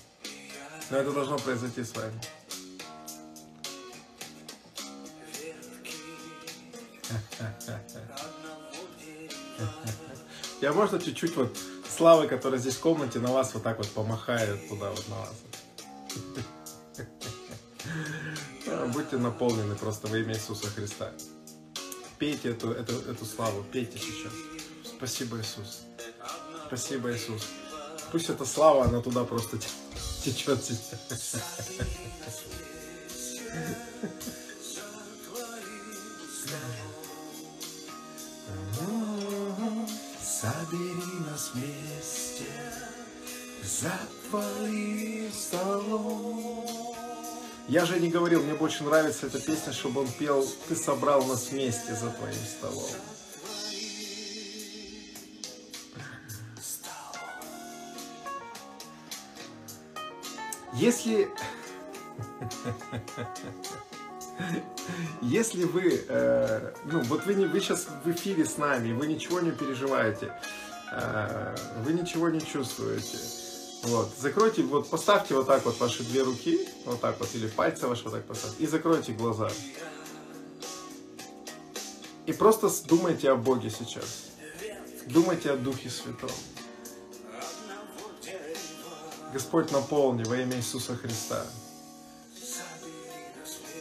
Но это должно произойти с вами. Я можно чуть-чуть вот славы, которая здесь в комнате, на вас вот так вот помахает туда вот на вас. Будьте наполнены просто во имя Иисуса Христа. Пейте эту, эту, эту славу, пейте сейчас. Спасибо, Иисус. Спасибо, Иисус. Пусть эта слава, она туда просто те- течет сейчас. Собери нас вместе за твоим столом. Я же не говорил, мне больше нравится эта песня, чтобы он пел «Ты собрал нас вместе за твоим столом». Если... Если вы, э, ну вот вы, не, вы сейчас в эфире с нами, вы ничего не переживаете, вы ничего не чувствуете, вот, закройте, вот поставьте вот так вот ваши две руки, вот так вот, или пальцы ваши вот так поставьте, и закройте глаза. И просто думайте о Боге сейчас. Думайте о Духе Святом. Господь, наполни во имя Иисуса Христа.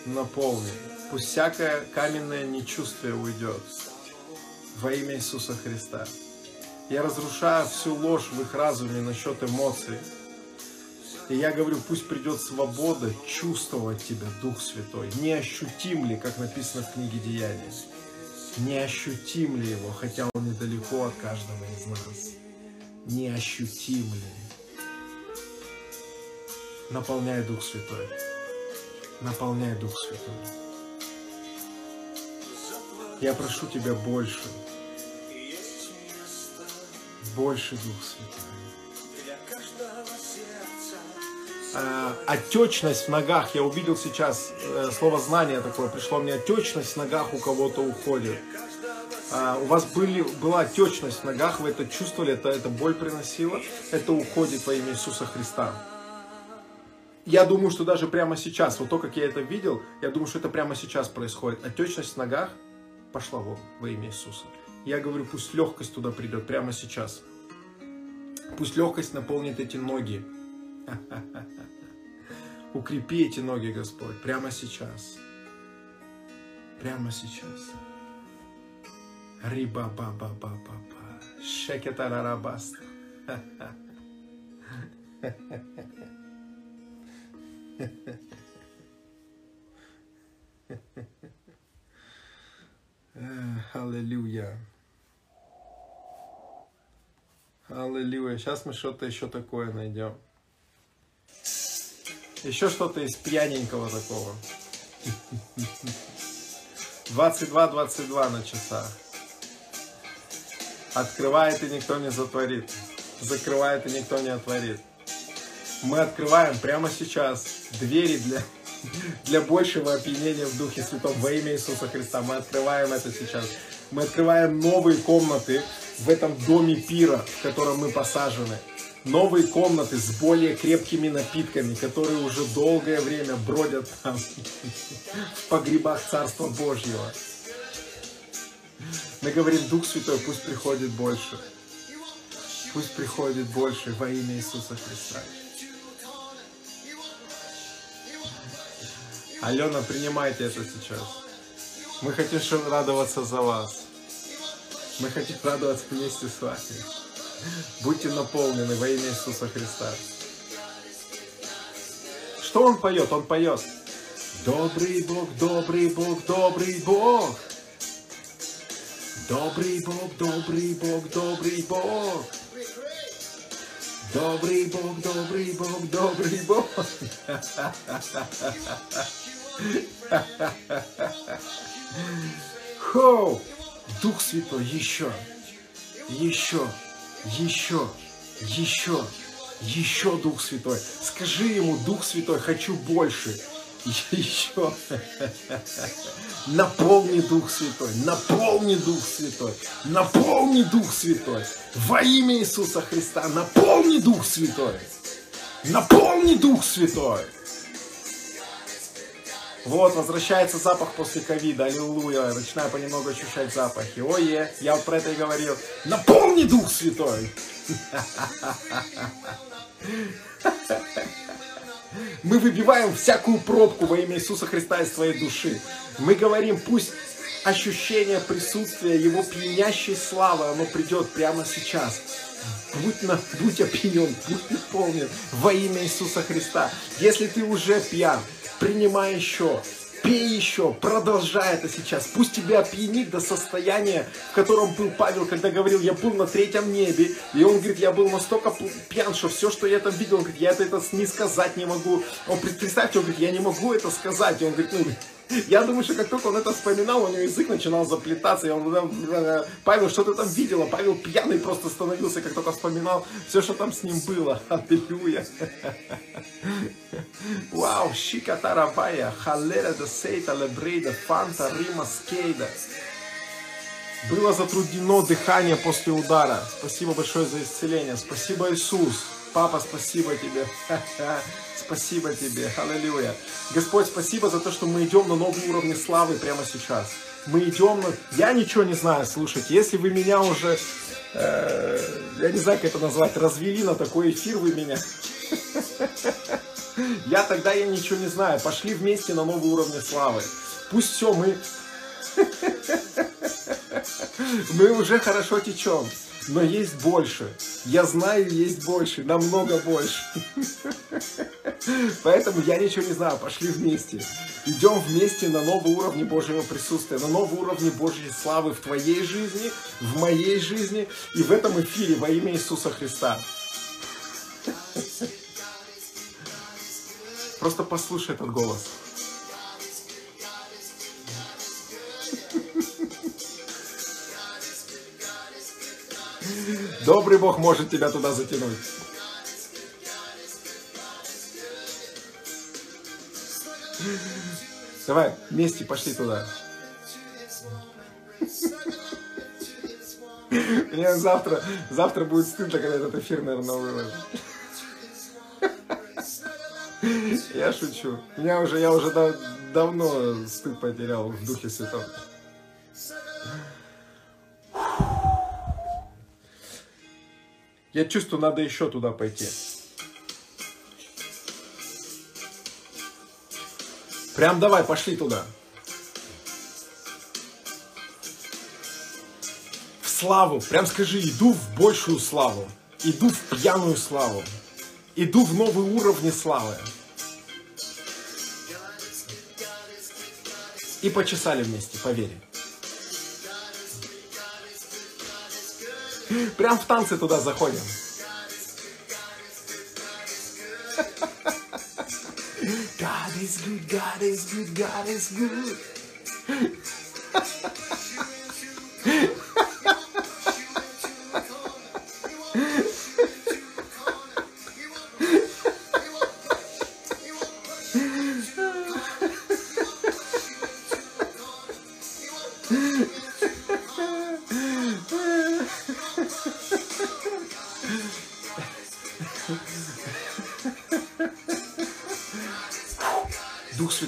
Наполни. Пусть всякое каменное нечувствие уйдет. Во имя Иисуса Христа. Я разрушаю всю ложь в их разуме насчет эмоций. И я говорю, пусть придет свобода чувствовать Тебя, Дух Святой. Не ощутим ли, как написано в книге Деяний? Не ощутим ли Его, хотя Он недалеко от каждого из нас? Не ощутим ли? Наполняй Дух Святой. Наполняй Дух Святой. Я прошу Тебя больше. Больше Дух Святой. А, отечность в ногах. Я увидел сейчас э, слово знание такое. Пришло мне отечность в ногах у кого-то уходит. А, у вас были, была отечность в ногах, вы это чувствовали, это, это боль приносило. Это уходит во имя Иисуса Христа. Я думаю, что даже прямо сейчас, вот то, как я это видел, я думаю, что это прямо сейчас происходит. Отечность в ногах пошла вон во имя Иисуса. Я говорю, пусть легкость туда придет прямо сейчас. Пусть легкость наполнит эти ноги. Укрепи эти ноги, Господь, прямо сейчас. Прямо сейчас. риба ба ба ба ба ба Шекетарарабаста. Э, Аллилуйя. Сейчас мы что-то еще такое найдем. Еще что-то из пьяненького такого. 22-22 на часах. Открывает и никто не затворит. Закрывает и никто не отворит. Мы открываем прямо сейчас двери для, для большего опьянения в Духе Святом во имя Иисуса Христа. Мы открываем это сейчас. Мы открываем новые комнаты в этом доме пира, в котором мы посажены. Новые комнаты с более крепкими напитками, которые уже долгое время бродят там в погребах Царства Божьего. Мы говорим, Дух Святой, пусть приходит больше. Пусть приходит больше во имя Иисуса Христа. Алена, принимайте это сейчас. Мы хотим радоваться за вас. Мы хотим радоваться вместе с вами. Будьте наполнены во имя Иисуса Христа. Что он поет? Он поет. Добрый Бог, добрый Бог, добрый Бог. Добрый Бог, добрый Бог, добрый Бог. Добрый Бог, добрый Бог, добрый Бог. Хоу! Дух Святой, еще, еще, еще, еще, еще Дух Святой. Скажи ему, Дух Святой, хочу больше. Еще. Наполни Дух Святой, наполни Дух Святой, наполни Дух Святой. Во имя Иисуса Христа, наполни Дух Святой. Наполни Дух Святой. Вот, возвращается запах после ковида, аллилуйя. Начинаю понемногу ощущать запахи. Ое, я вот про это и говорил. Наполни Дух Святой. Мы выбиваем всякую пробку во имя Иисуса Христа из твоей души. Мы говорим, пусть ощущение присутствия Его пьянящей славы, оно придет прямо сейчас. Будь, на, будь опьянен, будь наполнен во имя Иисуса Христа. Если ты уже пьян, принимай еще, пей еще, продолжай это сейчас. Пусть тебя опьянит до состояния, в котором был Павел, когда говорил, я был на третьем небе. И он говорит, я был настолько пьян, что все, что я там видел, он говорит, я это, это не сказать не могу. Он, пред- представьте, он говорит, я не могу это сказать. И он говорит, ну, я думаю, что как только он это вспоминал, у него язык начинал заплетаться. И он, э, Павел, что ты там видела? Павел пьяный просто становился, как только вспоминал все, что там с ним было. Аллилуйя. Вау, Шика Тарабая, Халера де Сейта Лебрейда, Фанта Рима Скейда. Было затруднено дыхание после удара. Спасибо большое за исцеление. Спасибо, Иисус. Папа, спасибо тебе. Спасибо тебе. Аллилуйя. Господь, спасибо за то, что мы идем на новые уровни славы прямо сейчас. Мы идем на... Я ничего не знаю, слушайте. Если вы меня уже, э, я не знаю, как это назвать, развели на такой эфир вы меня. Я тогда я ничего не знаю. Пошли вместе на новые уровни славы. Пусть все, мы... Мы уже хорошо течем. Но есть больше. Я знаю, есть больше. Намного больше. Поэтому я ничего не знаю. Пошли вместе. Идем вместе на новые уровни Божьего присутствия. На новые уровни Божьей славы в твоей жизни, в моей жизни и в этом эфире во имя Иисуса Христа. Просто послушай этот голос. Добрый Бог может тебя туда затянуть. Давай, вместе пошли туда. Мне завтра, завтра будет стыдно, когда этот эфир, наверное, выложу. Я шучу. Меня уже, я уже да- давно стыд потерял в Духе Святом. Я чувствую, надо еще туда пойти. Прям давай, пошли туда. В славу. Прям скажи, иду в большую славу. Иду в пьяную славу. Иду в новые уровни славы. И почесали вместе, поверь. Прям в танцы туда заходим. God is good, God is good, God is good.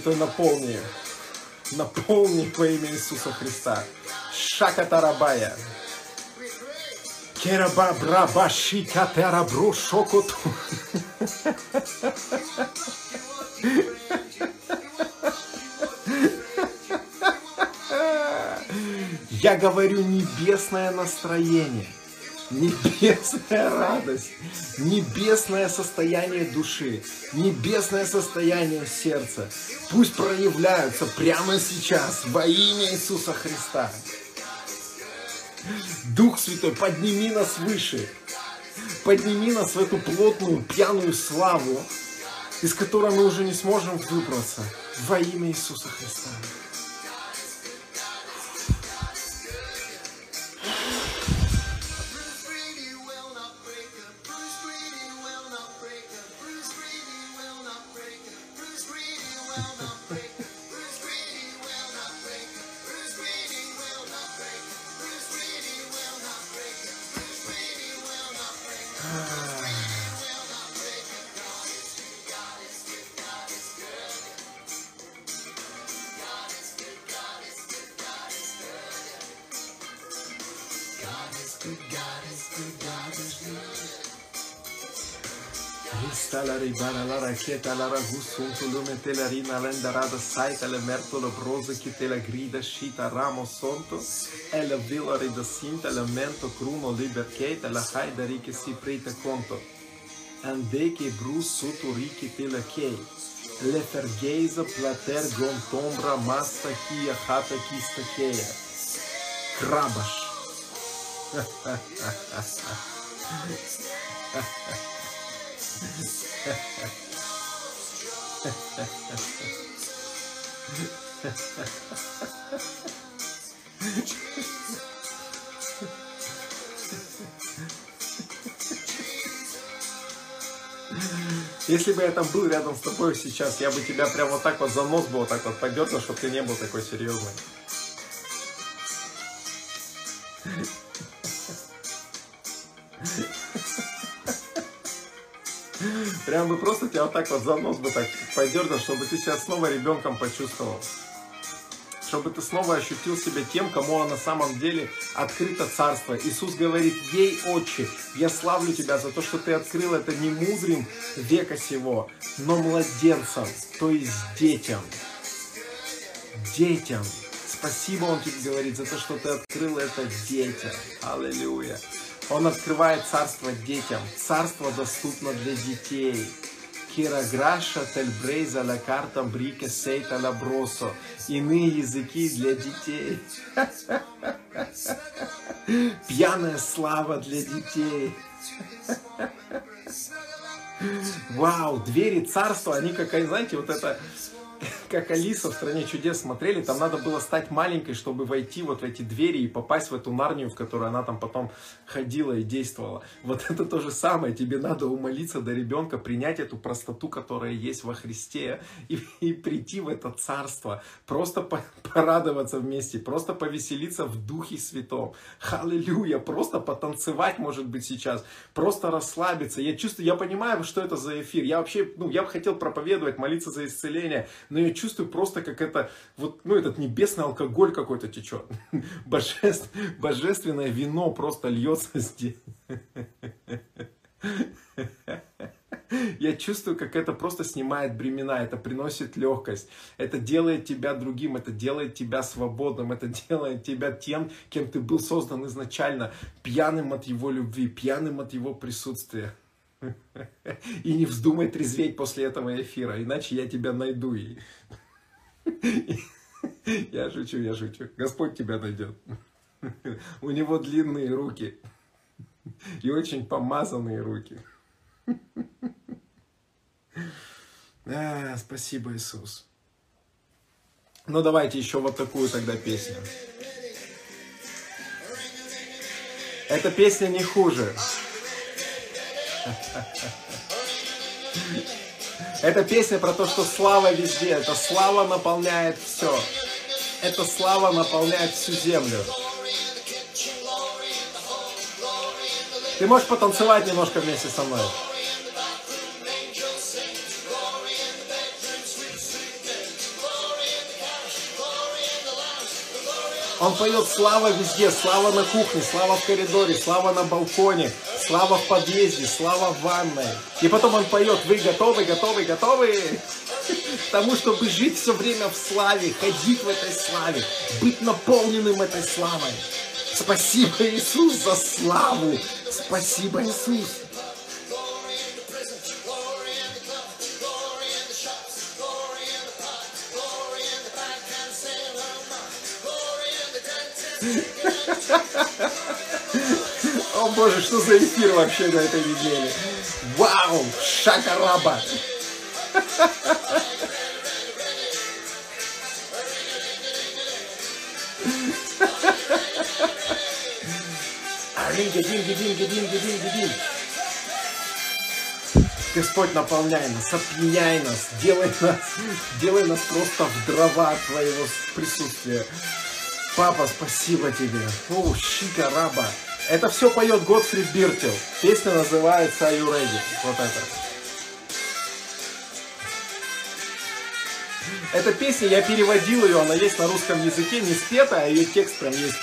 Святой, наполни, наполни во имя Иисуса Христа. Шакатарабая. Керабабрабаши катерабру шокоту. Я говорю небесное настроение – небесная радость, небесное состояние души, небесное состояние сердца. Пусть проявляются прямо сейчас во имя Иисуса Христа. Дух Святой, подними нас выше. Подними нас в эту плотную, пьяную славу, из которой мы уже не сможем выбраться. Во имя Иисуса Христа. Vana laranjeta, laragusunto, lume telarina, lendarada, saita, lemerto, lebroso, que tela grida, chita, ramo, sonto, ela vilare da cinta, lamento, cruno, liberqueta, la haidari, que si preta, conto. ande que bruço, soto rique tela quei. Lefergueza, plater, gontombra, massa que a rata, que estaqueia. Crabas. Ha ha ha ha ha. Если бы я там был рядом с тобой сейчас, я бы тебя прям вот так вот за нос бы так вот подернул, чтобы ты не был такой серьезный. Прям бы просто тебя вот так вот за нос бы так подернул, чтобы ты себя снова ребенком почувствовал. Чтобы ты снова ощутил себя тем, кому на самом деле открыто царство. Иисус говорит, ей, Отче, я славлю тебя за то, что ты открыл это не мудрым века сего, но младенцам, то есть детям. Детям. Спасибо, Он тебе говорит, за то, что ты открыл это детям. Аллилуйя. Он открывает царство детям. Царство доступно для детей. Кираграша тельбрейза ла карта брике сейта ла бросо. Иные языки для детей. Пьяная слава для детей. Вау, двери царства, они как, знаете, вот это, как Алиса в «Стране чудес» смотрели, там надо было стать маленькой, чтобы войти вот в эти двери и попасть в эту Нарнию, в которую она там потом ходила и действовала. Вот это то же самое, тебе надо умолиться до ребенка, принять эту простоту, которая есть во Христе, и, и прийти в это царство, просто по- порадоваться вместе, просто повеселиться в Духе Святом. Аллилуйя, просто потанцевать, может быть, сейчас, просто расслабиться. Я чувствую, я понимаю, что это за эфир. Я вообще, ну, я бы хотел проповедовать, молиться за исцеление, но я чувствую просто, как это, вот, ну, этот небесный алкоголь какой-то течет. Божеств- божественное вино просто льется здесь. Я чувствую, как это просто снимает бремена, это приносит легкость, это делает тебя другим, это делает тебя свободным, это делает тебя тем, кем ты был создан изначально, пьяным от его любви, пьяным от его присутствия. И не вздумай трезветь после этого эфира, иначе я тебя найду. И... Я шучу, я шучу. Господь тебя найдет. У него длинные руки и очень помазанные руки. А, спасибо, Иисус. Ну, давайте еще вот такую тогда песню. Эта песня не хуже. Эта песня про то, что слава везде. Это слава наполняет все. Эта слава наполняет всю землю. Ты можешь потанцевать немножко вместе со мной? Он поет слава везде, слава на кухне, слава в коридоре, слава на балконе, слава в подъезде, слава в ванной. И потом он поет, вы готовы, готовы, готовы? К тому, чтобы жить все время в славе, ходить в этой славе, быть наполненным этой славой. Спасибо, Иисус, за славу. Спасибо, Иисус. О боже, что за эфир вообще на этой неделе? Вау, шакараба. Ринга, динги, динги, динги, динги, динги. Господь, наполняй нас, опьяняй нас, делай нас, делай нас просто в дрова Твоего присутствия. Папа, спасибо тебе. О, щика раба. Это все поет Готфрид Биртел. Песня называется Are You Ready? Вот это. Эта песня, я переводил ее, она есть на русском языке, не спета, а ее текст прям есть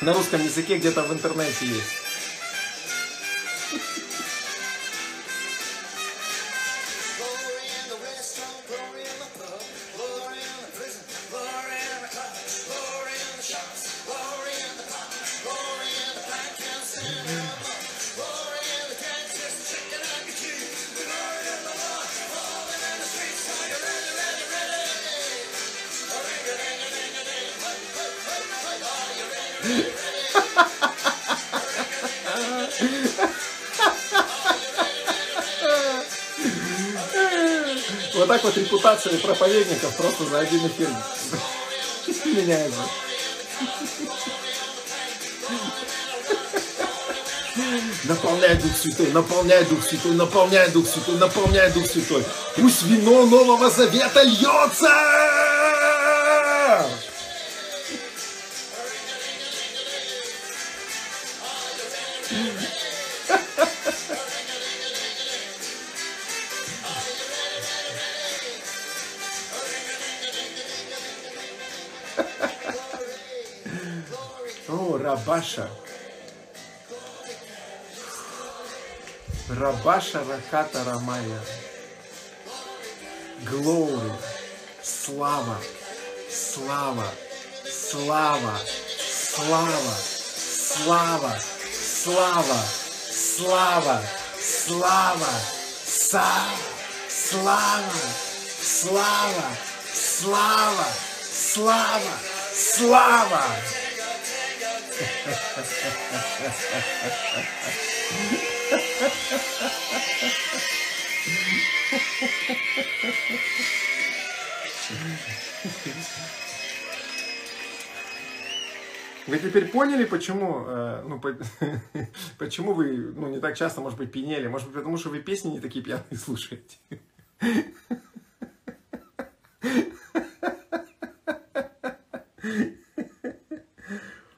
на русском языке, где-то в интернете есть. Вот репутация проповедников просто за один эфир меняется. Наполняй Дух Святой, наполняй Дух Святой, наполняй Дух Святой, наполняй Дух Святой. Пусть вино Нового Завета льется! Рабаша Раката Рамая. Глори. Слава. Слава. Слава. Слава. Слава. Слава. Слава. Слава. Са. Слава. Слава. Слава. Слава. Слава. Вы теперь поняли, почему, э, ну, по- почему вы ну, не так часто, может быть, пьянели? Может быть, потому что вы песни не такие пьяные слушаете?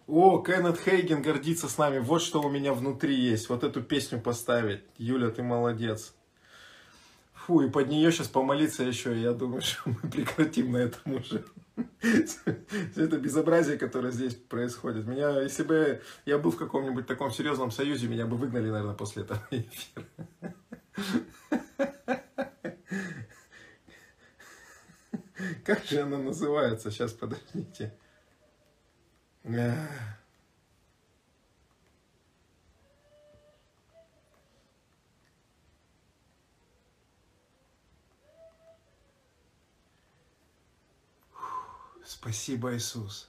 О, Кеннет Хейген гордится с нами. Вот что у меня внутри есть. Вот эту песню поставить. Юля, ты молодец. Фу, и под нее сейчас помолиться еще. Я думаю, что мы прекратим на этом уже. Все это безобразие, которое здесь происходит. Меня, если бы я был в каком-нибудь таком серьезном союзе, меня бы выгнали, наверное, после этого эфира. Как же она называется? Сейчас, подождите. Спасибо, Иисус.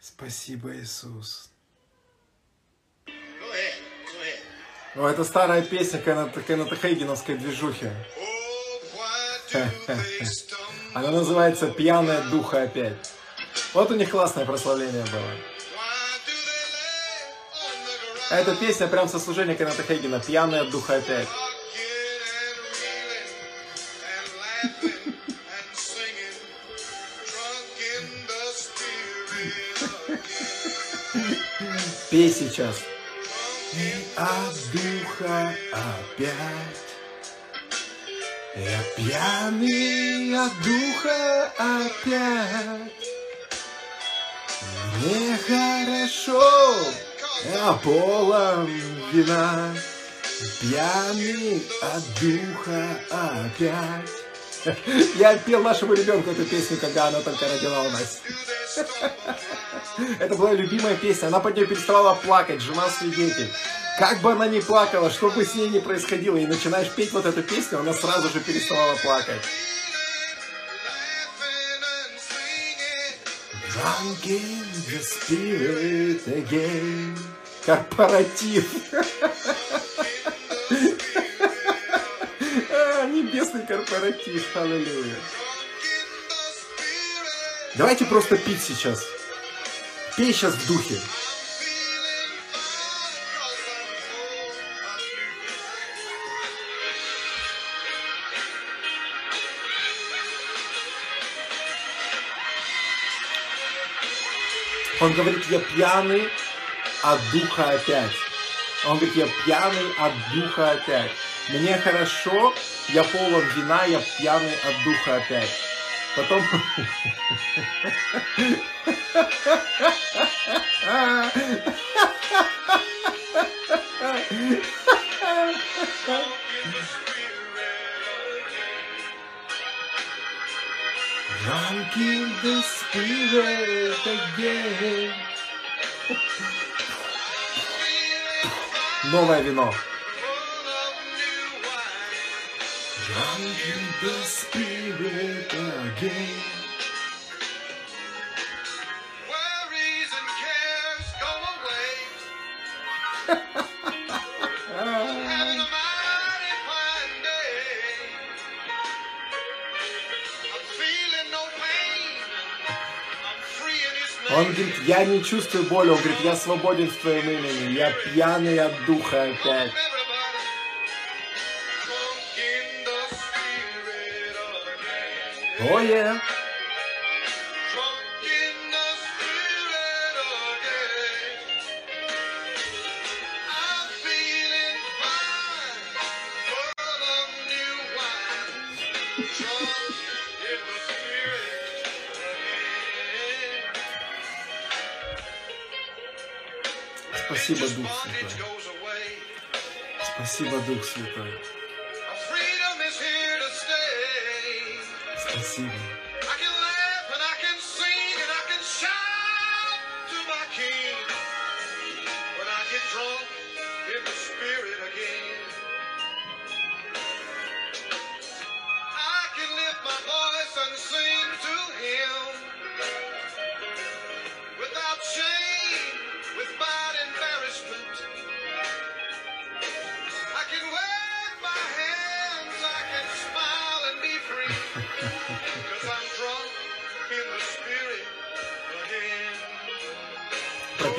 Спасибо, Иисус. Go ahead, о, это старая песня Кеннета, Кеннета Хейгеновской движухи. Она называется «Пьяное духа опять». Вот у них классное прославление было. Эта песня прям со служения Кеннета Хейгена «Пьяное духа опять». Пей сейчас. И от духа опять. Я пьяный от духа опять. Мне хорошо, я полон вина. Пьяный от духа опять. Я пел нашему ребенку эту песню, когда она только родила у нас. Это была любимая песня. Она под нее переставала плакать, жена свидетель. Как бы она ни плакала, что бы с ней ни происходило, и начинаешь петь вот эту песню, она сразу же переставала плакать. Корпоратив. Небесный корпоратив. Аллилуйя. Давайте просто пить сейчас. Пей сейчас в духе. Он говорит, я пьяный от духа опять. Он говорит, я пьяный от духа опять. Мне хорошо, я полон вина, я пьяный от духа опять. Потом... Drunk in the spirit again. Новое вино. Drunk in the spirit again. Worries and cares go away. Having a mighty fine day. I'm feeling no pain. I'm free in His Он говорит, я не чувствую боли. Он говорит, я свободен в твоем имени. Я пьяный от духа опять. Spirit again. Спасибо, Дух Bondage Святой. goes away. Спасибо, Дух Святой.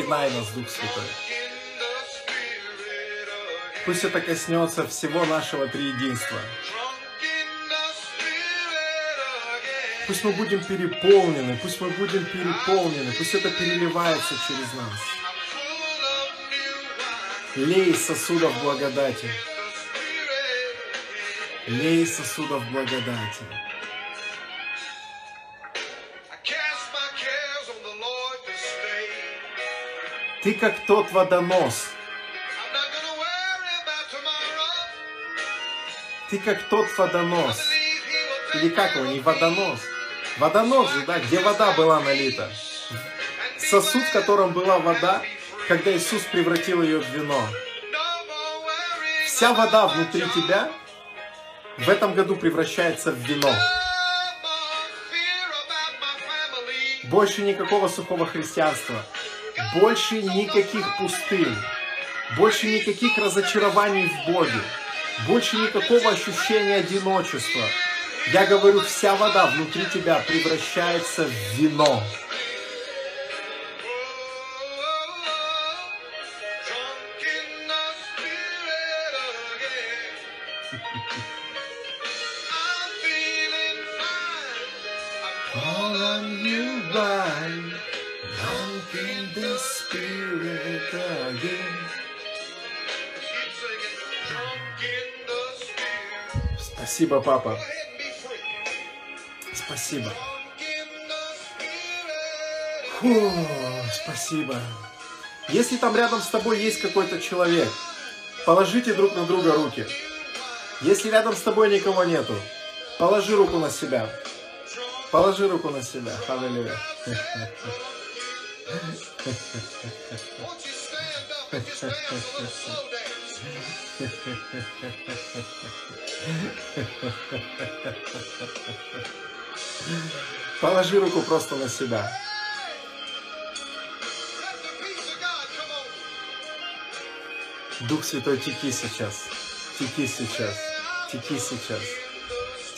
Пропинай нас, Дух Святой. Пусть это коснется всего нашего триединства. Пусть мы будем переполнены, пусть мы будем переполнены, пусть это переливается через нас. Лей сосудов благодати. Лей сосудов благодати. Ты как тот водонос. Ты как тот водонос. Или как его, не водонос. Водонос же, да, где вода была налита. Сосуд, в котором была вода, когда Иисус превратил ее в вино. Вся вода внутри тебя в этом году превращается в вино. Больше никакого сухого христианства. Больше никаких пустынь. Больше никаких разочарований в Боге. Больше никакого ощущения одиночества. Я говорю, вся вода внутри тебя превращается в вино. Спасибо, папа. Спасибо. Фу, спасибо. Если там рядом с тобой есть какой-то человек, положите друг на друга руки. Если рядом с тобой никого нету, положи руку на себя. Положи руку на себя. Аллилуйя. Положи руку просто на себя. Дух Святой, теки сейчас. Теки сейчас. Теки сейчас.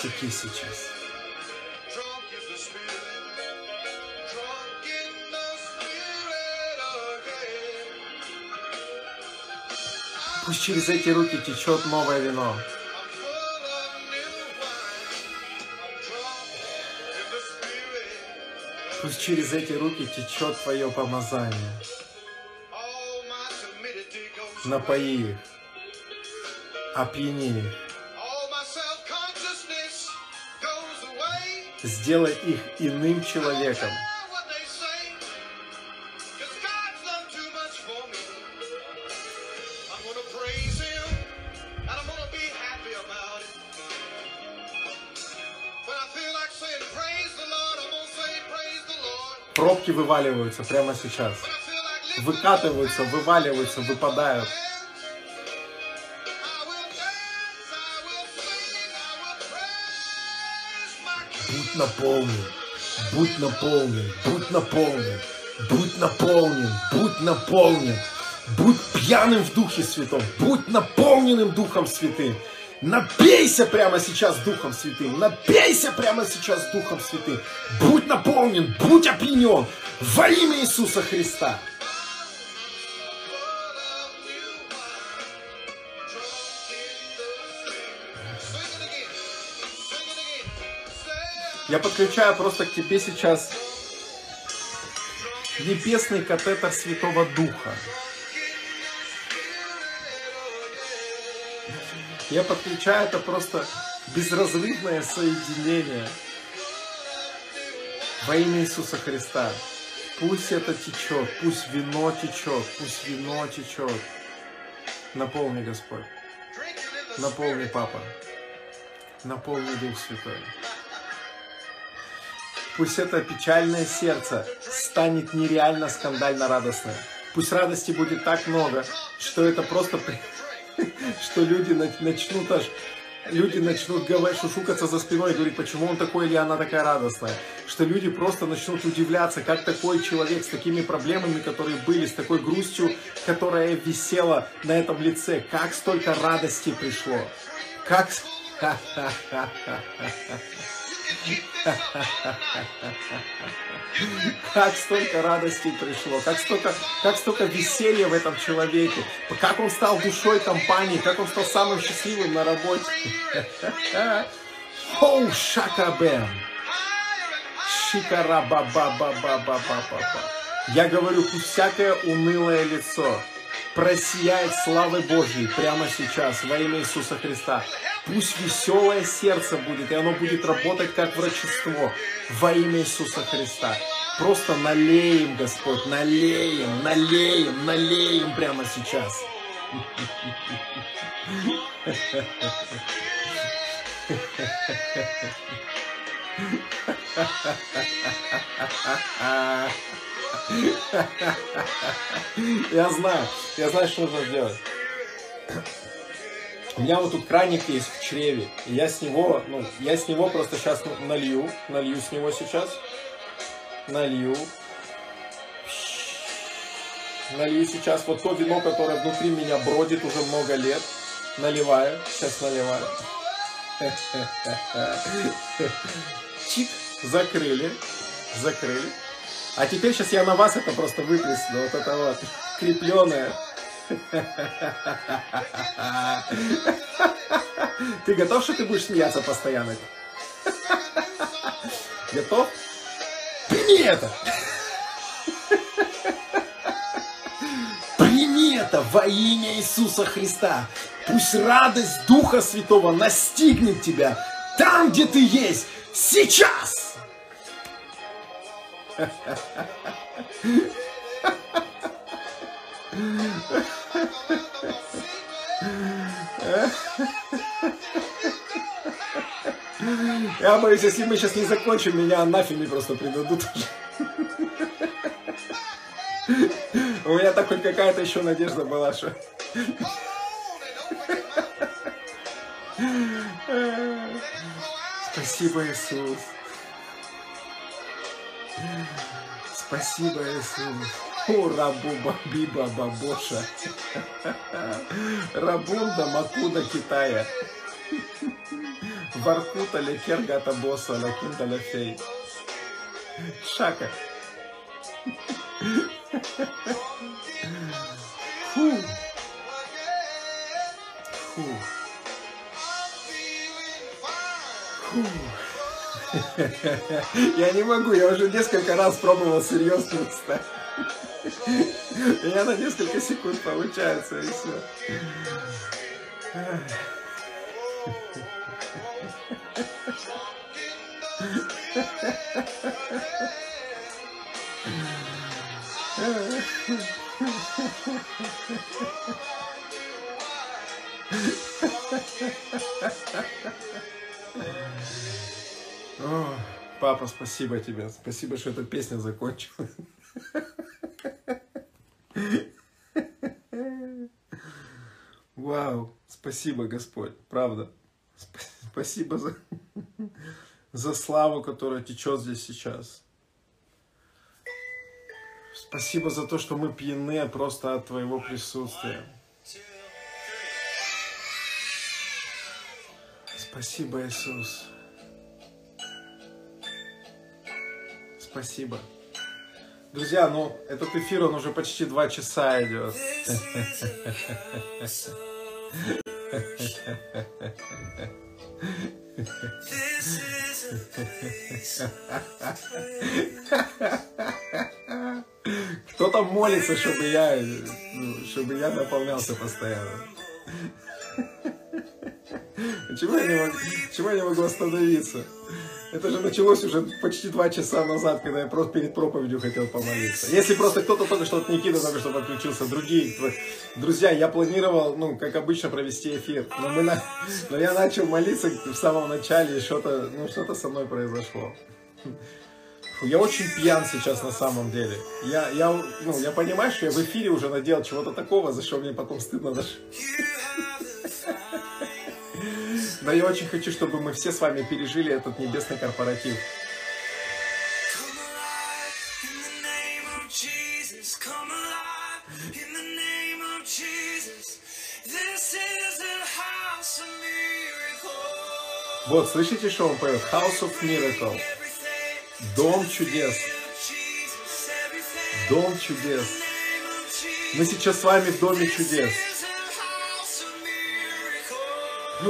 Теки сейчас. Пусть через эти руки течет новое вино. Пусть через эти руки течет твое помазание. Напои их. Опьяни их. Сделай их иным человеком. Пробки вываливаются прямо сейчас. Выкатываются, вываливаются, выпадают. Будь наполнен. Будь наполнен. Будь наполнен. Будь наполнен. Будь наполнен. Будь пьяным в Духе Святом. Будь наполненным Духом Святым. Напейся прямо сейчас Духом Святым. Напейся прямо сейчас Духом Святым. Будь наполнен. Будь опьянен. Во имя Иисуса Христа. Я подключаю просто к тебе сейчас небесный катетер Святого Духа. Я подключаю это просто безразрывное соединение во имя Иисуса Христа. Пусть это течет, пусть вино течет, пусть вино течет. Наполни, Господь. Наполни, Папа. Наполни Дух Святой. Пусть это печальное сердце станет нереально скандально радостным. Пусть радости будет так много, что это просто... Что люди на- начнут аж... Люди начнут говорить, шушукаться за спиной и говорить, почему он такой или она такая радостная. Что люди просто начнут удивляться, как такой человек с такими проблемами, которые были, с такой грустью, которая висела на этом лице, как столько радости пришло. Как... с- Как столько радости пришло, как столько, как столько веселья в этом человеке, как он стал душой компании, как он стал самым счастливым на работе. Оу, шакабем. Шикарабабабабабабаба. Я говорю, пусть всякое унылое лицо просияет славой Божьей прямо сейчас во имя Иисуса Христа. Пусть веселое сердце будет, и оно будет работать как врачество во имя Иисуса Христа. Просто налеем, Господь, налеем, налеем, налеем прямо сейчас. Я знаю, я знаю, что нужно сделать. У меня вот тут краник есть в чреве. И я с него, ну, я с него просто сейчас налью. Налью с него сейчас. Налью. Налью сейчас вот то вино, которое внутри меня бродит уже много лет. Наливаю. Сейчас наливаю. Чик. Закрыли. Закрыли. А теперь сейчас я на вас это просто выплесну. Вот это вот. Крепленое. Ты готов, что ты будешь смеяться постоянно? Готов? Прими это! Прими это во имя Иисуса Христа. Пусть радость Духа Святого настигнет тебя там, где ты есть, сейчас. Я боюсь, если мы сейчас не закончим, меня анафеме просто предадут. У меня так хоть какая-то еще надежда была, что... Спасибо, Иисус. Спасибо, Иисус. О, рабу бабиба бабоша. Рабунда макуда Китая. Варкута лекергата босса лакинта лафей. Шака. Фу. Фу. Фу. Я не могу, я уже несколько раз пробовал серьезно встать. Меня на несколько секунд получается, и все. О, папа, спасибо тебе. Спасибо, что эта песня закончилась. Вау, спасибо, Господь, правда. Сп- Спасибо за, за славу, которая течет здесь сейчас. Спасибо за то, что мы пьяны просто от Твоего присутствия. Спасибо, Иисус. Спасибо. Друзья, ну этот эфир, он уже почти два часа идет. Кто там молится, чтобы я, ну, чтобы я наполнялся постоянно? Чего я, не могу, чего я не могу остановиться? Это же началось уже почти два часа назад, когда я просто перед проповедью хотел помолиться. Если просто кто-то только что от Никита только что подключился, другие, друзья, я планировал, ну, как обычно, провести эфир, но, мы на- но я начал молиться в самом начале, и что-то, ну, что-то со мной произошло. Фу, Я очень пьян сейчас на самом деле. Я, я, ну, я понимаю, что я в эфире уже наделал чего-то такого, за что мне потом стыдно даже. Но я очень хочу, чтобы мы все с вами пережили этот небесный корпоратив. Вот, слышите, что он поет? House of Miracle. Дом чудес. Дом чудес. Мы сейчас с вами в Доме чудес. Будь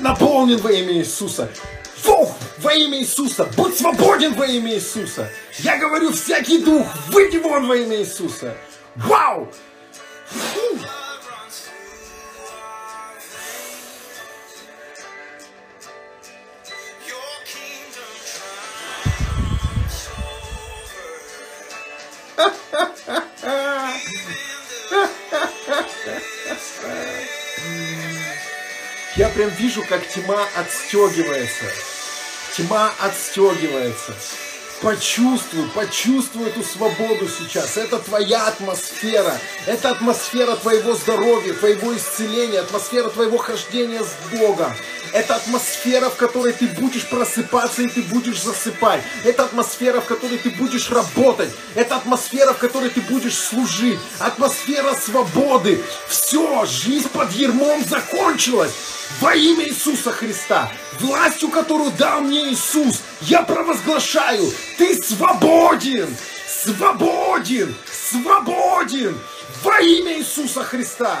наполнен во имя Иисуса. Фух, во имя Иисуса. Будь свободен во имя Иисуса. Я говорю, всякий дух, выйди вон во имя Иисуса. Вау! Фу. Прям вижу, как тьма отстегивается. Тьма отстегивается. Почувствуй, почувствуй эту свободу сейчас. Это твоя атмосфера. Это атмосфера твоего здоровья, твоего исцеления, атмосфера твоего хождения с Богом. Это атмосфера, в которой ты будешь просыпаться и ты будешь засыпать. Это атмосфера, в которой ты будешь работать. Это атмосфера, в которой ты будешь служить. Атмосфера свободы. Все, жизнь под ермом закончилась. Во имя Иисуса Христа, властью, которую дал мне Иисус, я провозглашаю, ты свободен, свободен, свободен во имя Иисуса Христа.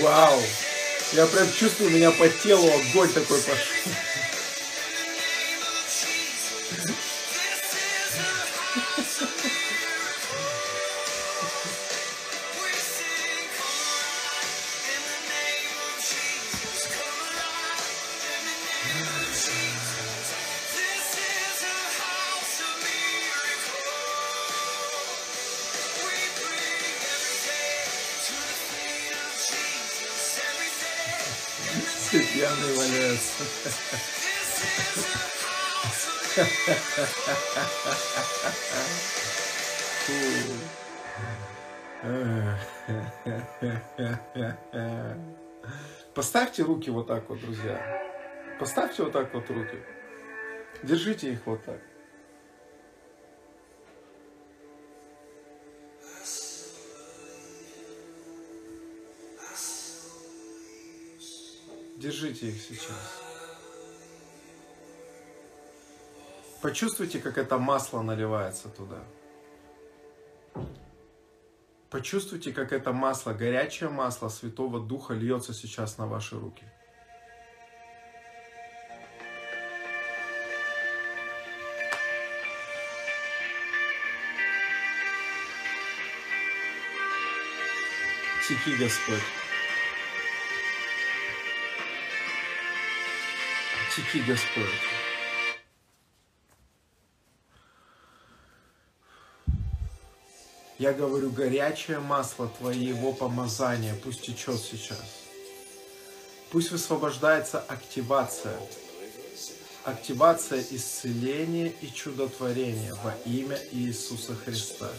Вау! Я прям чувствую, у меня по телу огонь такой пошел. Поставьте руки вот так вот, друзья. Поставьте вот так вот руки. Держите их вот так. Держите их сейчас. Почувствуйте, как это масло наливается туда. Почувствуйте, как это масло, горячее масло Святого Духа льется сейчас на ваши руки. Теки, Господь. Теки, Господь. Я говорю, горячее масло Твоего помазания пусть течет сейчас. Пусть высвобождается активация. Активация исцеления и чудотворения во имя Иисуса Христа.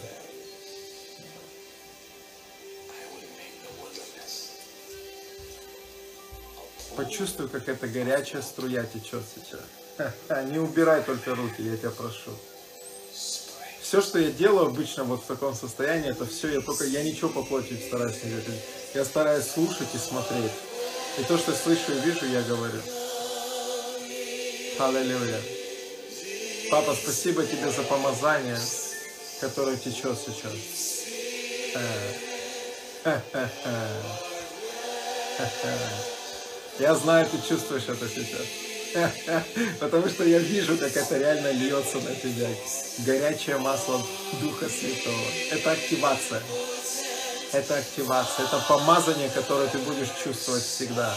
Почувствуй, как эта горячая струя течет сейчас. Не убирай только руки, я тебя прошу. Все, что я делаю обычно вот в таком состоянии, это все, я только, я ничего по плоти стараюсь не делать. Я стараюсь слушать и смотреть. И то, что слышу и вижу, я говорю. Аллилуйя. Папа, спасибо тебе за помазание, которое течет сейчас. Я знаю, ты чувствуешь это сейчас. Потому что я вижу, как это реально льется на тебя. Горячее масло Духа Святого. Это активация. Это активация. Это помазание, которое ты будешь чувствовать всегда.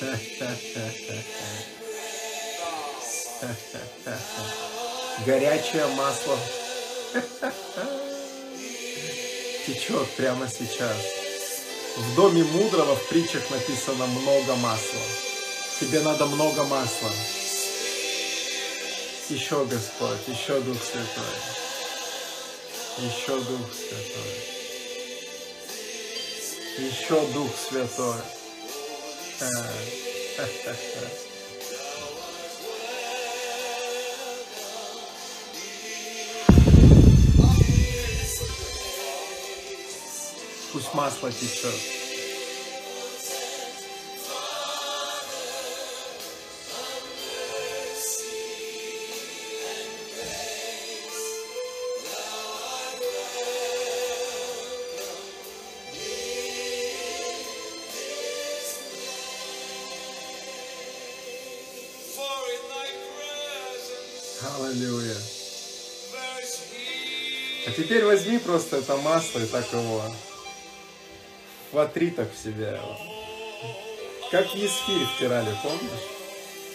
Горячее масло течет прямо сейчас. В доме мудрого в притчах написано много масла. Тебе надо много масла. Еще Господь, еще Дух Святой. Еще Дух Святой. Еще Дух Святой. Пусть масло течет. Теперь возьми просто это масло и так его вотри так в себя его. Как есфирь втирали, помнишь?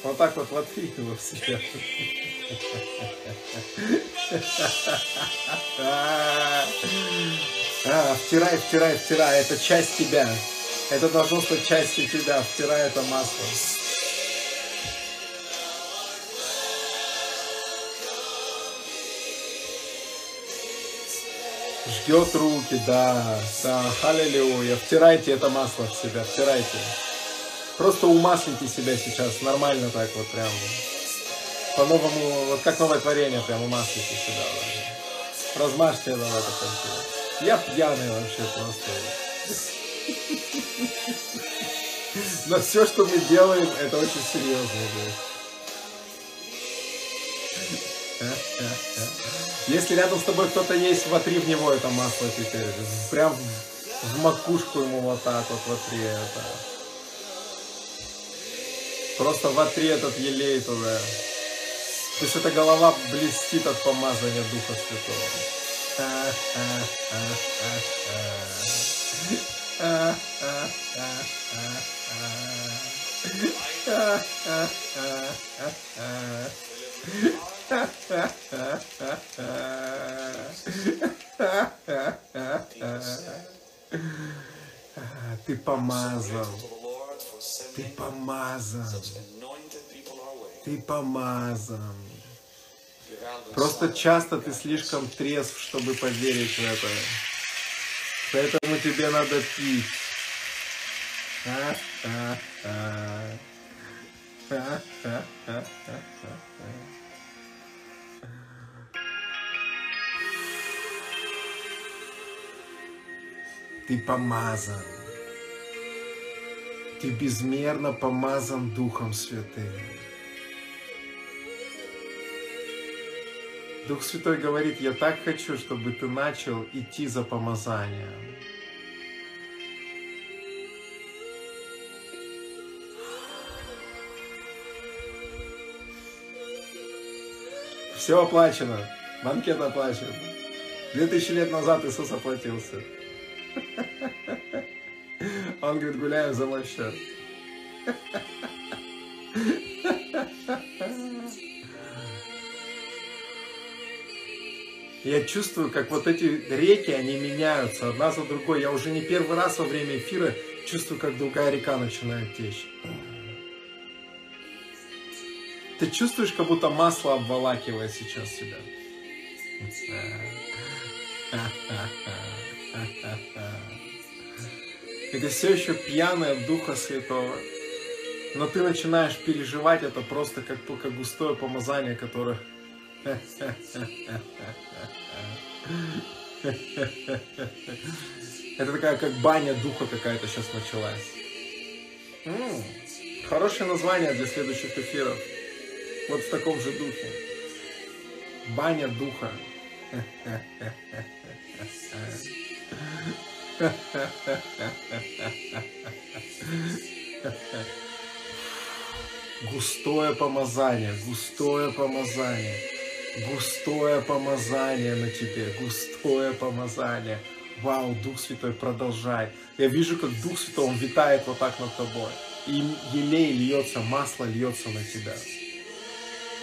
Вот так вот вотри его в себя. А, втирай, втирай, втирай. Это часть тебя. Это должно стать частью тебя. Втирай это масло. Ждет руки, да, да, аллилуйя. Втирайте это масло в себя, втирайте. Просто умаслите себя сейчас, нормально так вот прям. По-новому, вот как новое творение, прям умаслите себя. Да. Размажьте это в это конце. Я пьяный вообще просто. Но все, что мы делаем, это очень серьезно. Если рядом с тобой кто-то есть, вотри в него это масло теперь. Прям в макушку ему вот так вот вотри это. Просто вотри этот елей туда. Пусть эта голова блестит от помазания Духа Святого. Ты помазан. Ты помазан. Ты помазан. Просто часто ты слишком трезв, чтобы поверить в это. Поэтому тебе надо пить. А, а, а. Ты помазан. Ты безмерно помазан Духом Святым. Дух Святой говорит, я так хочу, чтобы ты начал идти за помазанием. Все оплачено. Банкет оплачен. Две тысячи лет назад Иисус оплатился. Он говорит, гуляем за мой счет. Я чувствую, как вот эти реки, они меняются одна за другой. Я уже не первый раз во время эфира чувствую, как другая река начинает течь. Ты чувствуешь, как будто масло обволакивает сейчас себя? Ты все еще пьяный от Духа Святого. Но ты начинаешь переживать это просто как, как густое помазание, которое... Это такая как баня духа какая-то сейчас началась. М-м, хорошее название для следующих эфиров. Вот в таком же духе. Баня духа. Густое помазание, густое помазание, густое помазание на тебе, густое помазание. Вау, Дух Святой, продолжай. Я вижу, как Дух Святой, Он витает вот так над тобой. И елей льется, масло льется на тебя.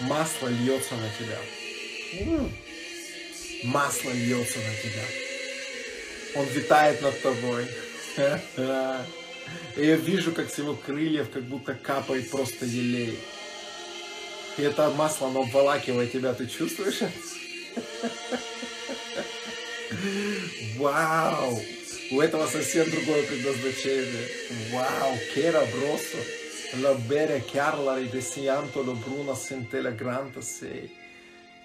Масло льется на тебя. Масло льется на тебя. Он витает над тобой. И я вижу, как с его крыльев как будто капает просто елей. И это масло, оно обволакивает тебя, ты чувствуешь? Вау! У этого совсем другое предназначение. Вау! Кера бросо. La bere chiarlari de sianto lo bruna sentela granta sei.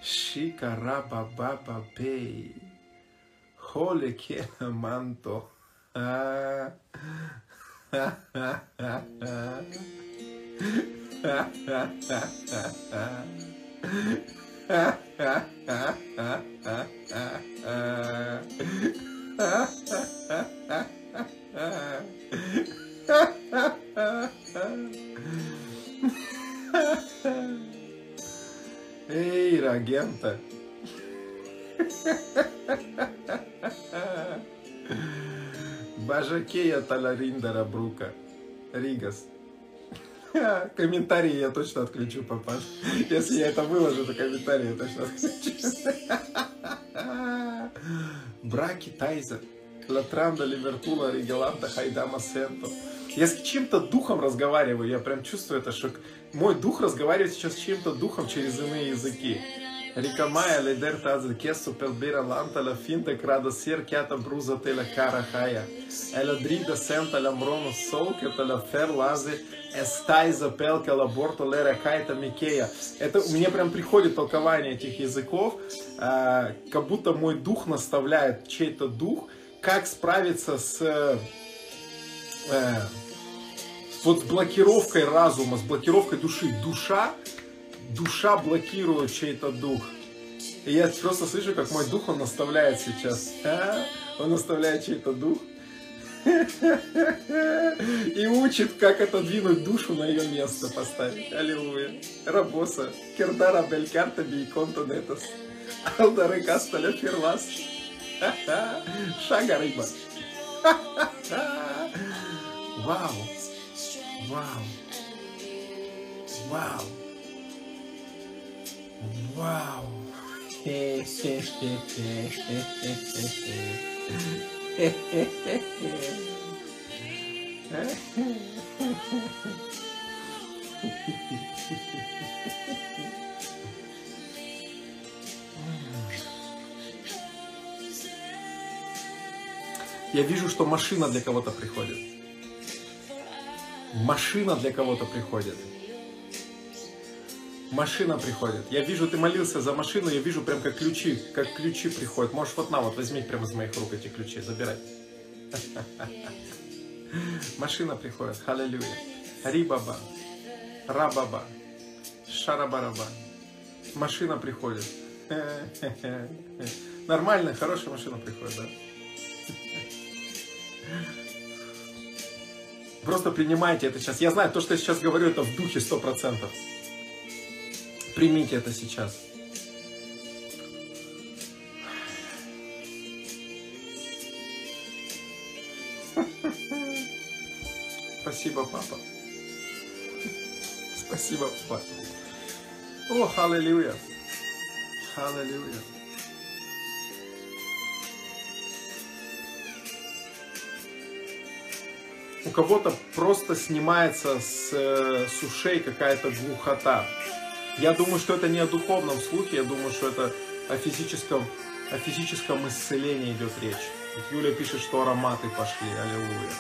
Shika raba baba pei. Cole que manto. Ah. Ei, Raguenta. Бажакея Талариндара Брука. Ригас. Комментарии я точно отключу, папаш. Если я это выложу, то комментарии я точно отключу. Браки Тайзер. Латранда, Ливертула, Ригеланта, Хайдама, Сенто. Я с чем-то духом разговариваю, я прям чувствую это, что мой дух разговаривает сейчас с чем-то духом через иные языки. Рикамая, ледер тазы, кесу, пелбера, ланта, ла финта, крада, сер, кята, бруза, теля, кара, хая. Эля дрида, сента, ля мрону, сол, кета, ля фер, лази, эстай, запелка, ла борто, лера, кайта, микея. Это мне прям приходит толкование этих языков, а, как будто мой дух наставляет чей-то дух, как справиться с э, вот с блокировкой разума, с блокировкой души. Душа, душа блокирует чей-то дух. И я просто слышу, как мой дух, он наставляет сейчас. А? Он наставляет чей-то дух. И учит, как отодвинуть душу на ее место поставить. Аллилуйя. Рабоса. Кердара белькарта бейконта нетас. Алдары касталя ферлас. Шага рыба. Вау. Вау. Вау. Вау. Я вижу, что машина для кого-то приходит. Машина для кого-то приходит. Машина приходит. Я вижу, ты молился за машину, я вижу прям как ключи, как ключи приходят. Можешь вот на, вот возьми прямо из моих рук эти ключи, забирай. Машина приходит. Халилюя. Рибаба. Рабаба. Шарабараба. Машина приходит. Нормально, хорошая машина приходит, да? Просто принимайте это сейчас. Я знаю, то, что я сейчас говорю, это в духе 100%. Примите это сейчас. Спасибо, папа. Спасибо, папа. О, аллилуйя. Аллилуйя. У кого-то просто снимается с, э, с ушей какая-то глухота. Я думаю, что это не о духовном слухе, я думаю, что это о физическом, о физическом исцелении идет речь. Юля пишет, что ароматы пошли, аллилуйя.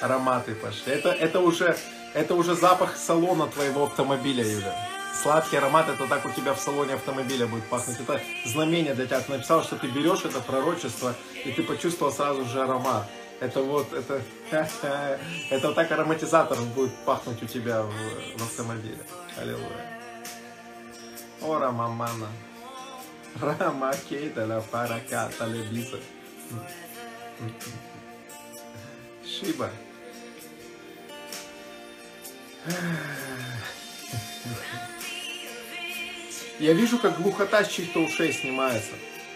Ароматы пошли. Это, это, уже, это уже запах салона твоего автомобиля, Юля. Сладкий аромат, это так у тебя в салоне автомобиля будет пахнуть. Это знамение для тебя. Ты написал, что ты берешь это пророчество, и ты почувствовал сразу же аромат. Это вот, это, это вот так ароматизатор будет пахнуть у тебя в, в автомобиле. Аллилуйя. Ора мамана. Рама кейта ла парака талебиза. Шиба. Я вижу, как глухота с чьих-то ушей снимается.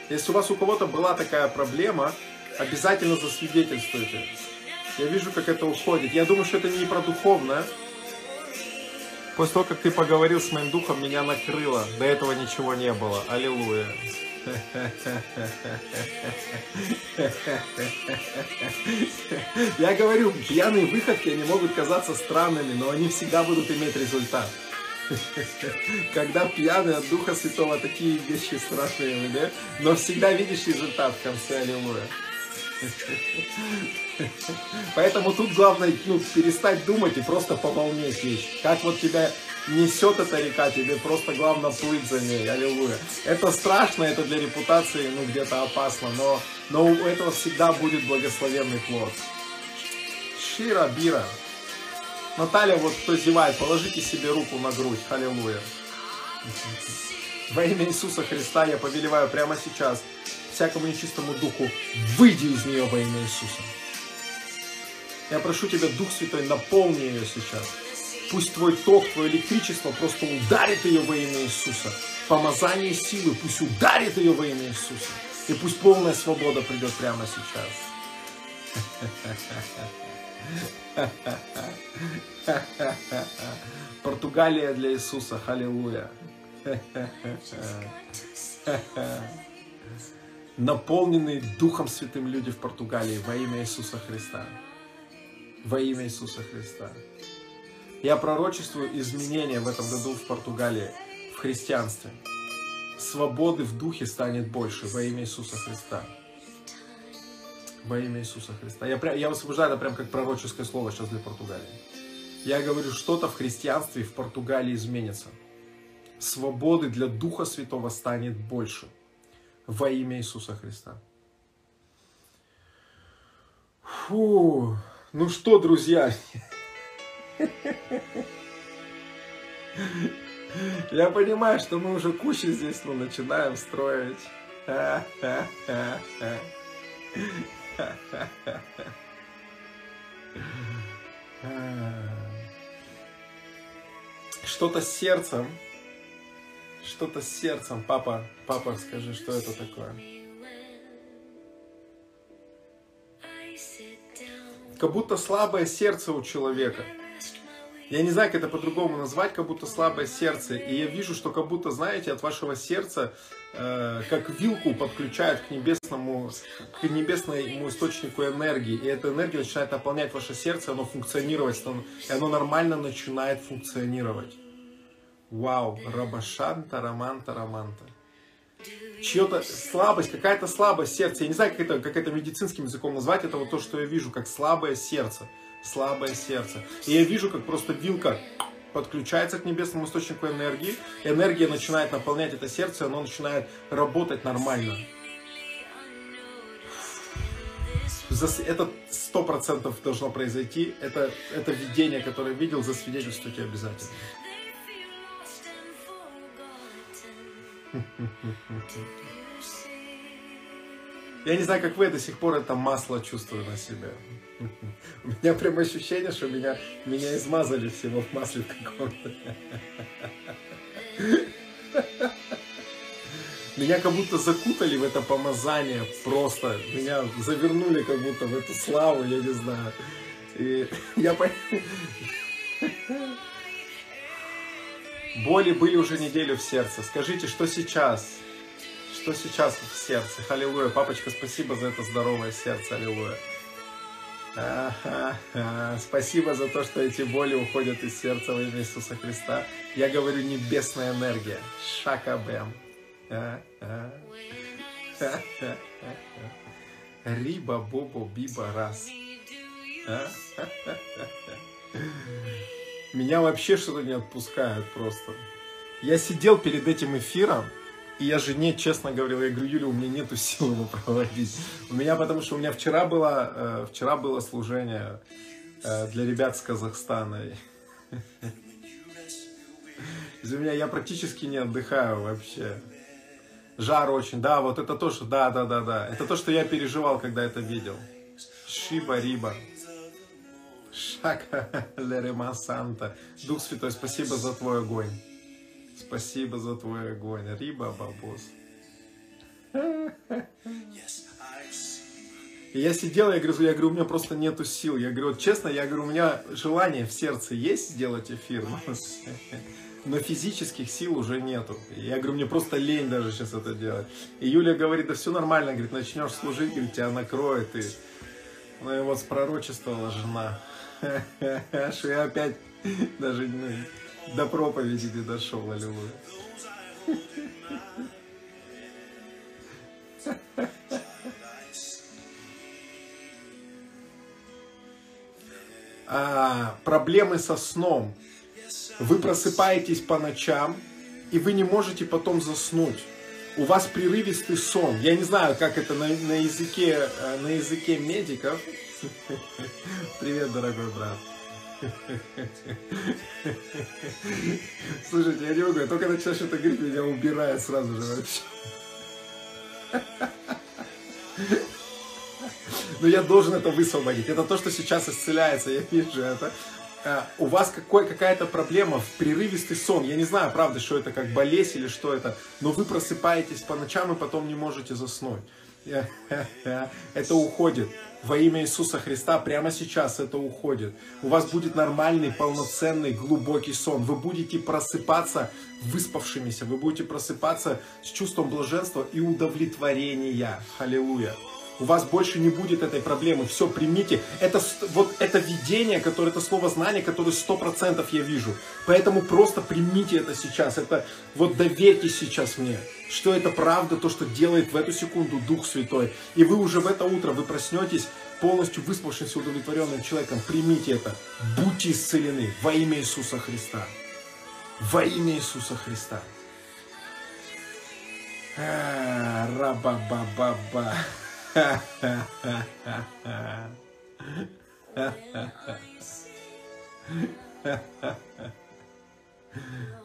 Если у вас у кого-то была такая проблема, обязательно засвидетельствуйте. Я вижу, как это уходит. Я думаю, что это не про духовное. После того, как ты поговорил с моим духом, меня накрыло. До этого ничего не было. Аллилуйя. Я говорю, пьяные выходки, они могут казаться странными, но они всегда будут иметь результат. Когда пьяный от Духа Святого, такие вещи страшные, да? Но всегда видишь результат в конце, аллилуйя. Поэтому тут главное ну, перестать думать и просто по волне. Как вот тебя несет эта река, тебе просто главное плыть за ней. Аллилуйя. Это страшно, это для репутации ну, где-то опасно, но, но у этого всегда будет благословенный плод. Шира, бира. Наталья, вот кто зевает, положите себе руку на грудь. Аллилуйя. Во имя Иисуса Христа я повелеваю прямо сейчас всякому нечистому духу, выйди из нее во имя Иисуса. Я прошу тебя, Дух Святой, наполни ее сейчас. Пусть твой ток, твое электричество просто ударит ее во имя Иисуса. Помазание силы пусть ударит ее во имя Иисуса. И пусть полная свобода придет прямо сейчас. Португалия для Иисуса. Аллилуйя. Наполненные Духом Святым люди в Португалии во имя Иисуса Христа. Во имя Иисуса Христа. Я пророчествую изменения в этом году в Португалии, в христианстве. Свободы в духе станет больше во имя Иисуса Христа. Во имя Иисуса Христа. Я, я высвобождаю это прям как пророческое слово сейчас для Португалии. Я говорю, что-то в христианстве в Португалии изменится. Свободы для Духа Святого станет больше. Во имя Иисуса Христа. Фу. Ну что, друзья, я понимаю, что мы уже кучу здесь ну, начинаем строить. Что-то с сердцем. Что-то с сердцем. Папа, папа, скажи, что это такое? Как будто слабое сердце у человека. Я не знаю, как это по-другому назвать, как будто слабое сердце. И я вижу, что как будто, знаете, от вашего сердца, э, как вилку подключают к небесному, к небесному источнику энергии. И эта энергия начинает наполнять ваше сердце, оно функционировать, и оно нормально начинает функционировать. Вау, рабашанта, романта, романта. Чья-то слабость, какая-то слабость сердца. Я не знаю, как это, как это медицинским языком назвать. Это вот то, что я вижу, как слабое сердце слабое сердце. И я вижу, как просто вилка подключается к небесному источнику энергии, энергия начинает наполнять это сердце, оно начинает работать нормально. Это сто процентов должно произойти. Это, это видение, которое видел, засвидетельствуйте обязательно. Я не знаю, как вы, до сих пор это масло чувствую на себе. У меня прям ощущение, что меня, меня измазали всего в масле каком-то. Меня как будто закутали в это помазание просто. Меня завернули как будто в эту славу, я не знаю. И я понял. Боли были уже неделю в сердце. Скажите, что сейчас? Что сейчас в сердце? Аллилуйя. Папочка, спасибо за это здоровое сердце. Аллилуйя. Спасибо за то, что эти боли уходят из сердца во имя Иисуса Христа. Я говорю небесная энергия. Шакабем. Риба, бобо, биба, раз. Меня вообще что-то не отпускает просто. Я сидел перед этим эфиром, и я жене честно говорил, я говорю, Юля, у меня нету сил его проводить. У меня, потому что у меня вчера было, э, вчера было служение э, для ребят с Казахстана. Из-за меня я практически не отдыхаю вообще. Жар очень, да, вот это то, что, да, да, да, да. Это то, что я переживал, когда это видел. Шиба-риба. Шака Лерема Санта. Дух Святой, спасибо за твой огонь. Спасибо за твой огонь. Риба бабос. И я сидел, я говорю, я говорю, у меня просто нету сил. Я говорю, вот честно, я говорю, у меня желание в сердце есть сделать эфир, но, но физических сил уже нету. Я говорю, мне просто лень даже сейчас это делать. И Юля говорит, да все нормально, говорит, начнешь служить, говорит, тебя накроет. И... Ну и вот спророчествовала жена, что я опять даже ну, до проповеди не дошел, аллилуйя. А, проблемы со сном. Вы просыпаетесь по ночам, и вы не можете потом заснуть. У вас прерывистый сон. Я не знаю, как это на, на, языке, э, на языке медиков. Привет, дорогой брат. Слушайте, я не могу, я только начал что-то говорить, меня убирает сразу же вообще. Но я должен это высвободить. Это то, что сейчас исцеляется, я вижу это. А, у вас какой, какая-то проблема в прерывистый сон. Я не знаю, правда, что это, как болезнь или что это. Но вы просыпаетесь по ночам и потом не можете заснуть. Это уходит. Во имя Иисуса Христа прямо сейчас это уходит. У вас будет нормальный, полноценный, глубокий сон. Вы будете просыпаться выспавшимися. Вы будете просыпаться с чувством блаженства и удовлетворения. Аллилуйя. У вас больше не будет этой проблемы. Все, примите. Это вот это видение, которое, это слово знание, которое сто процентов я вижу. Поэтому просто примите это сейчас. Это вот доверьтесь сейчас мне, что это правда, то, что делает в эту секунду Дух Святой. И вы уже в это утро, вы проснетесь полностью выспавшимся, удовлетворенным человеком. Примите это. Будьте исцелены во имя Иисуса Христа. Во имя Иисуса Христа. А, Раба-ба-ба-ба.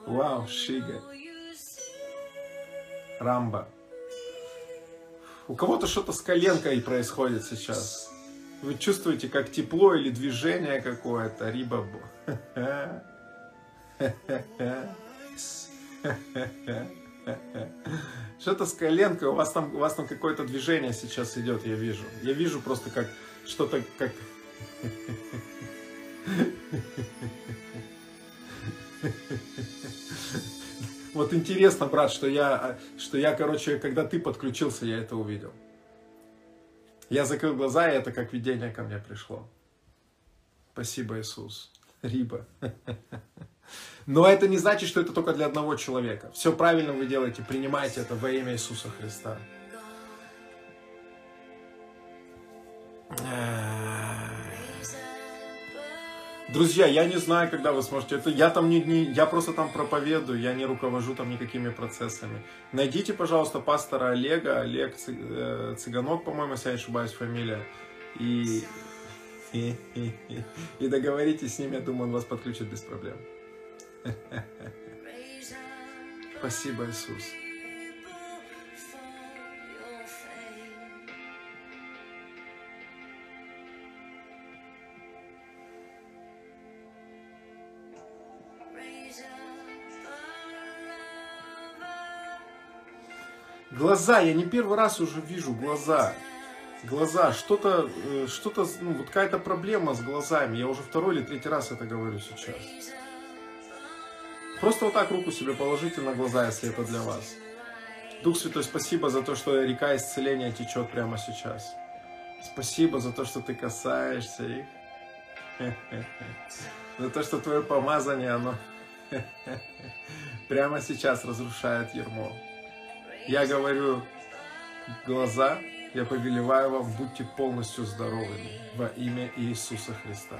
Вау, Шига. Рамба. У кого-то что-то с коленкой происходит сейчас. Вы чувствуете, как тепло или движение какое-то, либо... Что-то с коленкой, у вас там, у вас там какое-то движение сейчас идет, я вижу. Я вижу просто как что-то как... Вот интересно, брат, что я, что я, короче, когда ты подключился, я это увидел. Я закрыл глаза, и это как видение ко мне пришло. Спасибо, Иисус. Риба. Но это не значит, что это только для одного человека. Все правильно вы делаете, принимайте это во имя Иисуса Христа. Друзья, я не знаю, когда вы сможете. Это я там не, не я просто там проповедую, я не руковожу там никакими процессами. Найдите, пожалуйста, пастора Олега, Олег э, Цыганок, по-моему, если я не ошибаюсь, фамилия. И, и, и договоритесь с ним, я думаю, он вас подключит без проблем. Спасибо, Иисус. Глаза, я не первый раз уже вижу глаза. Глаза, что-то, э, что-то, ну, вот какая-то проблема с глазами. Я уже второй или третий раз это говорю сейчас. Просто вот так руку себе положите на глаза, если это для вас. Дух Святой, спасибо за то, что река исцеления течет прямо сейчас. Спасибо за то, что ты касаешься их. За то, что твое помазание, оно прямо сейчас разрушает ермо. Я говорю, глаза, я повелеваю вам, будьте полностью здоровыми во имя Иисуса Христа.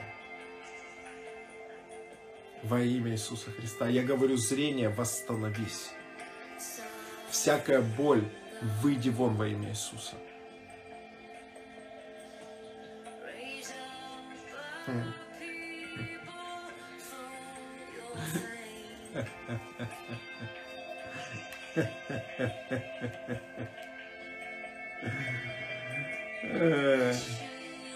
Во имя Иисуса Христа. Я говорю, зрение, восстановись. Всякая боль, выйди вон во имя Иисуса. Э,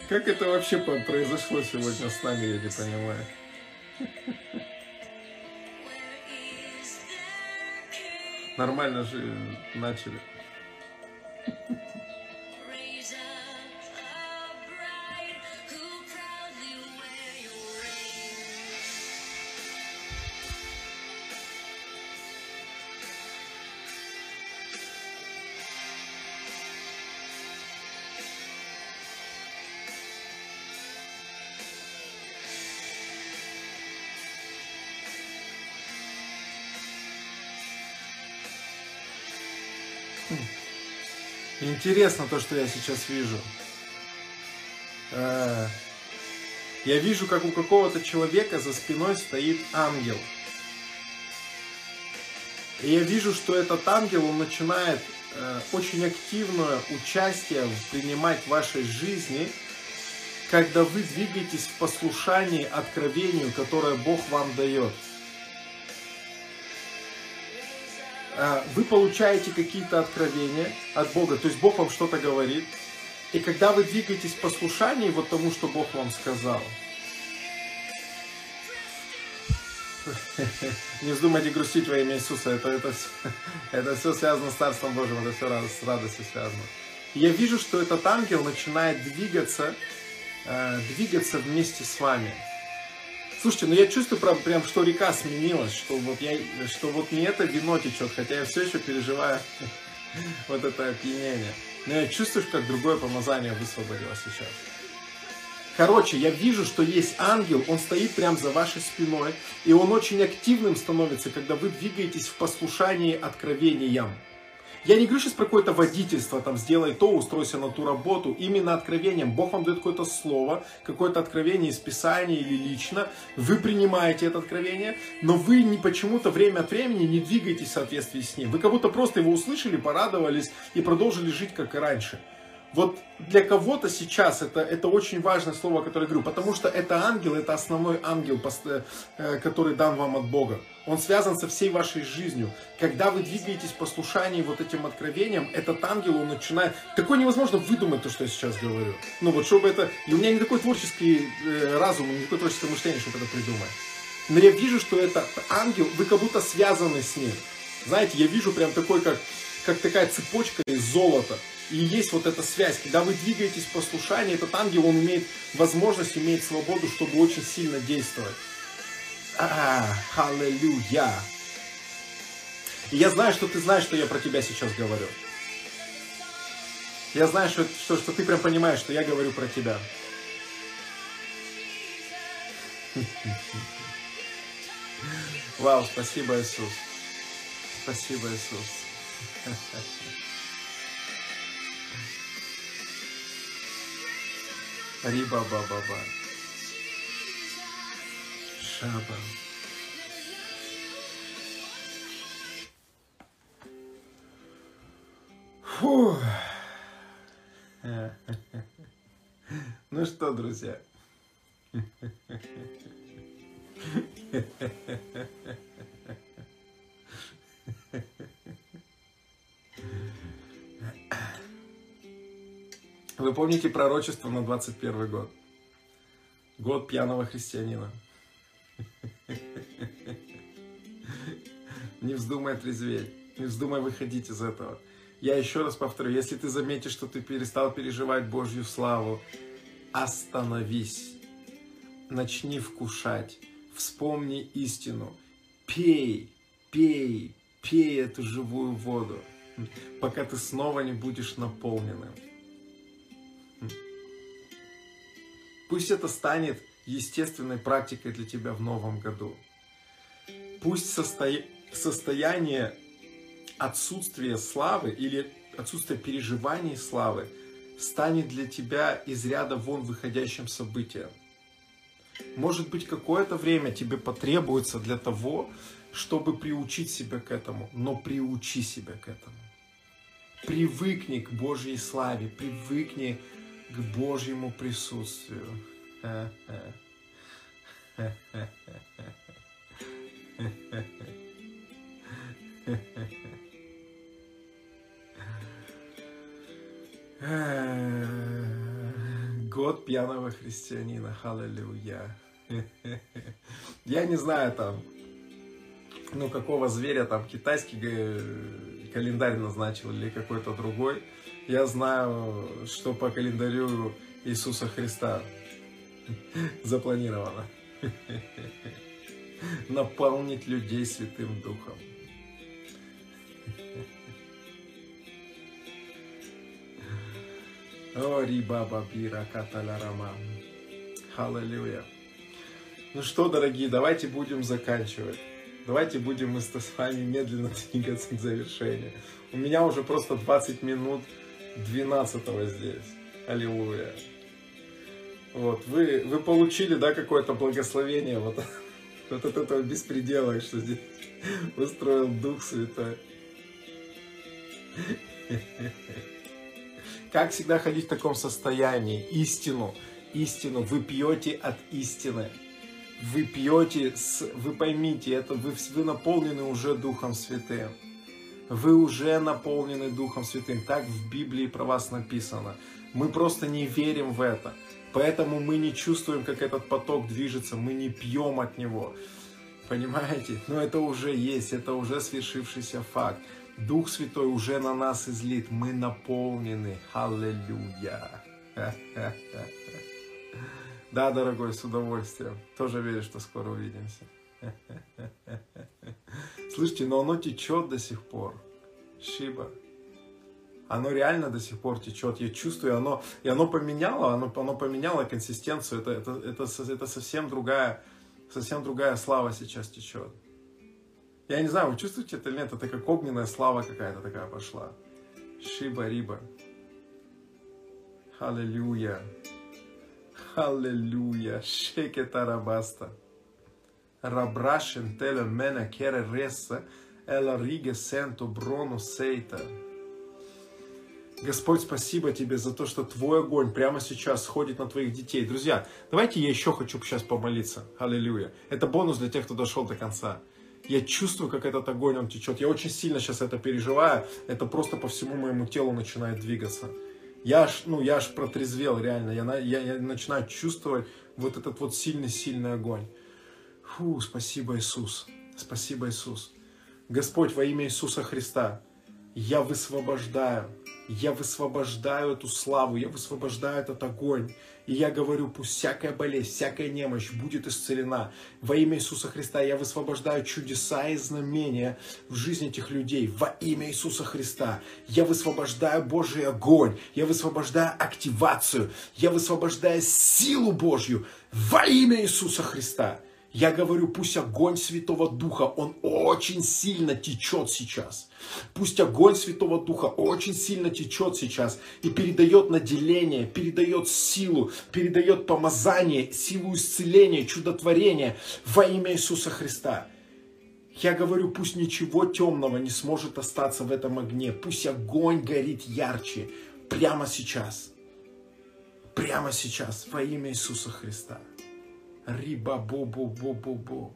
Как это вообще произошло сегодня с нами, я не понимаю. Нормально же начали. Интересно то, что я сейчас вижу. Э, Я вижу, как у какого-то человека за спиной стоит ангел. И я вижу, что этот ангел, он начинает э, очень активное участие принимать в вашей жизни, когда вы двигаетесь в послушании откровению, которое Бог вам дает. Вы получаете какие-то откровения от Бога, то есть Бог вам что-то говорит, и когда вы двигаетесь в послушании вот тому, что Бог вам сказал, не вздумайте грустить во имя Иисуса, это, это, все, это все связано с Царством Божьим, это все с радостью связано. Я вижу, что этот ангел начинает двигаться, э, двигаться вместе с вами. Слушайте, ну я чувствую прям, прям, что река сменилась, что вот, я, что вот не это вино течет, хотя я все еще переживаю вот это опьянение. Но я чувствую, как другое помазание высвободилось сейчас. Короче, я вижу, что есть ангел, он стоит прямо за вашей спиной, и он очень активным становится, когда вы двигаетесь в послушании откровениям. Я не говорю сейчас про какое-то водительство, там, сделай то, устройся на ту работу. Именно откровением. Бог вам дает какое-то слово, какое-то откровение из Писания или лично. Вы принимаете это откровение, но вы не почему-то время от времени не двигаетесь в соответствии с ним. Вы как будто просто его услышали, порадовались и продолжили жить, как и раньше. Вот для кого-то сейчас это, это очень важное слово, которое я говорю, потому что это ангел, это основной ангел, пост- э, который дан вам от Бога. Он связан со всей вашей жизнью. Когда вы двигаетесь в послушании вот этим откровением, этот ангел, он начинает... Такое невозможно выдумать то, что я сейчас говорю. Ну вот, чтобы это... И у меня не такой творческий э, разум, не такое творческое мышление, чтобы это придумать. Но я вижу, что это ангел, вы как будто связаны с ним. Знаете, я вижу прям такой, как, как такая цепочка из золота. И есть вот эта связь. Когда вы двигаетесь в послушании, этот ангел, он имеет возможность, имеет свободу, чтобы очень сильно действовать. А, аллилуйя. И я знаю, что ты знаешь, что я про тебя сейчас говорю. Я знаю, что, что, что ты прям понимаешь, что я говорю про тебя. Вау, спасибо, Иисус. Спасибо, Иисус. Риба ба ба ба. Шаба. Фу. Ну что, друзья? Вы помните пророчество на 21 год? Год пьяного христианина. Не вздумай трезветь, не вздумай выходить из этого. Я еще раз повторю, если ты заметишь, что ты перестал переживать Божью славу, остановись, начни вкушать, вспомни истину, пей, пей, пей эту живую воду, пока ты снова не будешь наполненным. Пусть это станет естественной практикой для тебя в новом году. Пусть состоя- состояние отсутствия славы или отсутствие переживаний славы станет для тебя из ряда вон выходящим событием. Может быть, какое-то время тебе потребуется для того, чтобы приучить себя к этому, но приучи себя к этому. Привыкни к Божьей славе, привыкни к Божьему присутствию. Год пьяного христианина, аллилуйя. Я не знаю там, ну какого зверя там китайский календарь назначил или какой-то другой. Я знаю, что по календарю Иисуса Христа запланировано. Наполнить людей Святым Духом. О, риба бира каталярама. Аллилуйя. Ну что, дорогие, давайте будем заканчивать. Давайте будем мы с вами медленно двигаться к завершению. У меня уже просто 20 минут 12 здесь. Аллилуйя. Вот, вы, вы получили, да, какое-то благословение вот, вот от этого беспредела, что здесь устроил Дух Святой. Как всегда ходить в таком состоянии? Истину, истину. Вы пьете от истины. Вы пьете, с, вы поймите, это вы, вы наполнены уже Духом Святым. Вы уже наполнены Духом Святым. Так в Библии про вас написано. Мы просто не верим в это. Поэтому мы не чувствуем, как этот поток движется. Мы не пьем от него. Понимаете? Но это уже есть, это уже свершившийся факт. Дух Святой уже на нас излит, мы наполнены. Аллилуйя. Да, дорогой, с удовольствием. Тоже верю, что скоро увидимся. Слышите, но оно течет до сих пор. Шиба. Оно реально до сих пор течет. Я чувствую, оно, и оно поменяло, оно, оно поменяло консистенцию. Это, это, это, это совсем другая, совсем другая слава сейчас течет. Я не знаю, вы чувствуете это или нет, это как огненная слава какая-то такая пошла. Шиба-риба. Аллилуйя. Аллилуйя. Шекетарабаста. Рабрашен теле мене кере реса, эла риге сенто брону сейта. Господь, спасибо тебе за то, что твой огонь прямо сейчас сходит на твоих детей. Друзья, давайте я еще хочу сейчас помолиться. Аллилуйя. Это бонус для тех, кто дошел до конца. Я чувствую, как этот огонь, он течет. Я очень сильно сейчас это переживаю. Это просто по всему моему телу начинает двигаться. Я аж, ну, я аж протрезвел, реально. Я, я, я начинаю чувствовать вот этот вот сильный-сильный огонь. Фу, спасибо, Иисус. Спасибо, Иисус. Господь, во имя Иисуса Христа, я высвобождаю, я высвобождаю эту славу, я высвобождаю этот огонь. И я говорю, пусть всякая болезнь, всякая немощь будет исцелена. Во имя Иисуса Христа я высвобождаю чудеса и знамения в жизни этих людей. Во имя Иисуса Христа я высвобождаю Божий огонь, я высвобождаю активацию, я высвобождаю силу Божью во имя Иисуса Христа. Я говорю, пусть огонь Святого Духа, он очень сильно течет сейчас. Пусть огонь Святого Духа очень сильно течет сейчас и передает наделение, передает силу, передает помазание, силу исцеления, чудотворения во имя Иисуса Христа. Я говорю, пусть ничего темного не сможет остаться в этом огне. Пусть огонь горит ярче прямо сейчас. Прямо сейчас во имя Иисуса Христа. Риба бо бо бо бо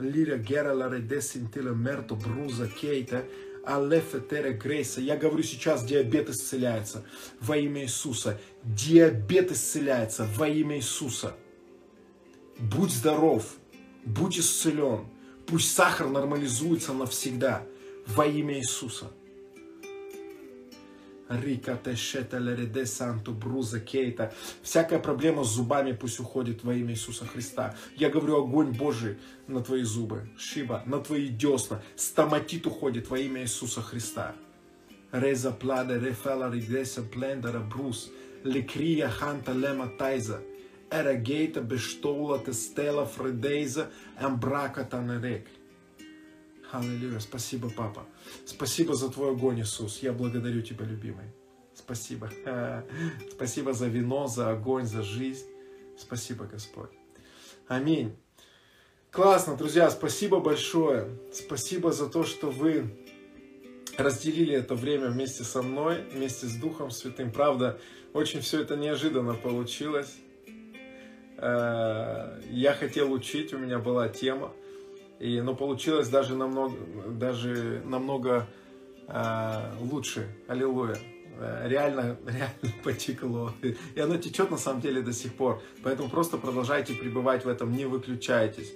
гера ла редесинтила мерто бруза кейта. Алефетере грейса. Я говорю сейчас, диабет исцеляется во имя Иисуса. Диабет исцеляется во имя Иисуса. Будь здоров, будь исцелен. Пусть сахар нормализуется навсегда во имя Иисуса. Рика тешета лереде санту бруза кейта. Всякая проблема с зубами пусть уходит во имя Иисуса Христа. Я говорю огонь Божий на твои зубы. Шиба, на твои десна. Стоматит уходит во имя Иисуса Христа. Реза плада рефела регреса плендера брус. Лекрия ханта лема тайза. Эрагейта бештоула тестела фредейза эмбрака танерек. Аллилуйя. Спасибо, папа. Спасибо за твой огонь, Иисус. Я благодарю тебя, любимый. Спасибо. Спасибо за вино, за огонь, за жизнь. Спасибо, Господь. Аминь. Классно, друзья. Спасибо большое. Спасибо за то, что вы разделили это время вместе со мной, вместе с Духом Святым. Правда, очень все это неожиданно получилось. Э, Я хотел учить, у меня была тема. И, но получилось даже намного, даже намного э, лучше. Аллилуйя. Э, Реально, реально потекло. И оно течет на самом деле до сих пор. Поэтому просто продолжайте пребывать в этом, не выключайтесь.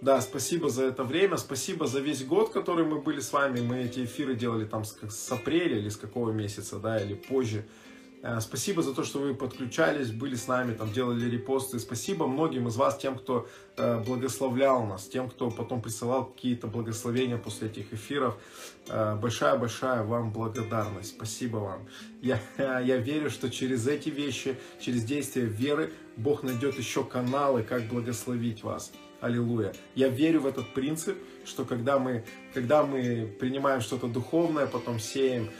Да, спасибо за это время, спасибо за весь год, который мы были с вами. Мы эти эфиры делали там с, с апреля или с какого месяца, да, или позже. Э, Спасибо за то, что вы подключались, были с нами, там делали репосты. Спасибо многим из вас, тем, кто э, благословлял нас, тем, кто потом присылал какие-то благословения после этих эфиров. Э, Большая-большая вам благодарность. Спасибо вам. Я, я верю, что через эти вещи, через действия веры, Бог найдет еще каналы, как благословить вас. Аллилуйя. Я верю в этот принцип, что когда мы, когда мы принимаем что-то духовное, потом сеем,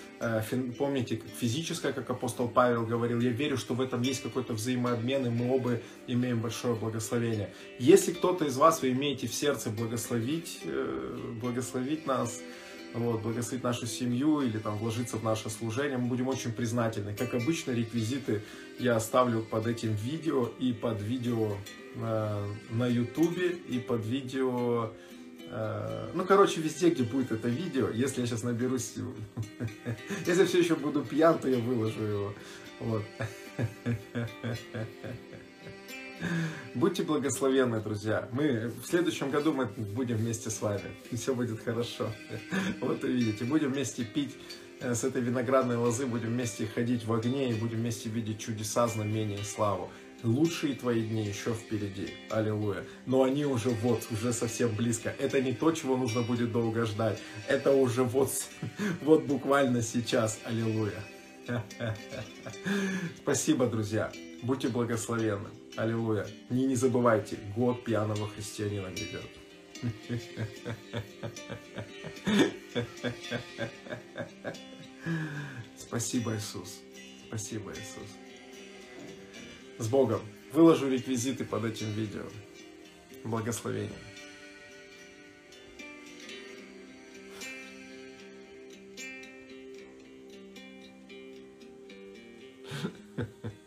помните, как физическое, как апостол Павел говорил, я верю, что в этом есть какой-то взаимообмен, и мы оба имеем большое благословение. Если кто-то из вас, вы имеете в сердце благословить, э, благословить нас, вот, благословить нашу семью или там вложиться в наше служение, мы будем очень признательны. Как обычно, реквизиты я оставлю под этим видео и под видео э, на ютубе и под видео э, ну, короче, везде, где будет это видео, если я сейчас наберусь, если все еще буду пьян, то я выложу его. Вот. Будьте благословенны, друзья. Мы в следующем году мы будем вместе с вами. И все будет хорошо. Вот увидите. Будем вместе пить э, с этой виноградной лозы, будем вместе ходить в огне и будем вместе видеть чудеса, знамения и славу. Лучшие твои дни еще впереди. Аллилуйя. Но они уже вот, уже совсем близко. Это не то, чего нужно будет долго ждать. Это уже вот, вот буквально сейчас. Аллилуйя. Спасибо, друзья. Будьте благословенны. Аллилуйя. И не забывайте, год пьяного христианина грядет. Спасибо, Иисус. Спасибо, Иисус. С Богом. Выложу реквизиты под этим видео. Благословения.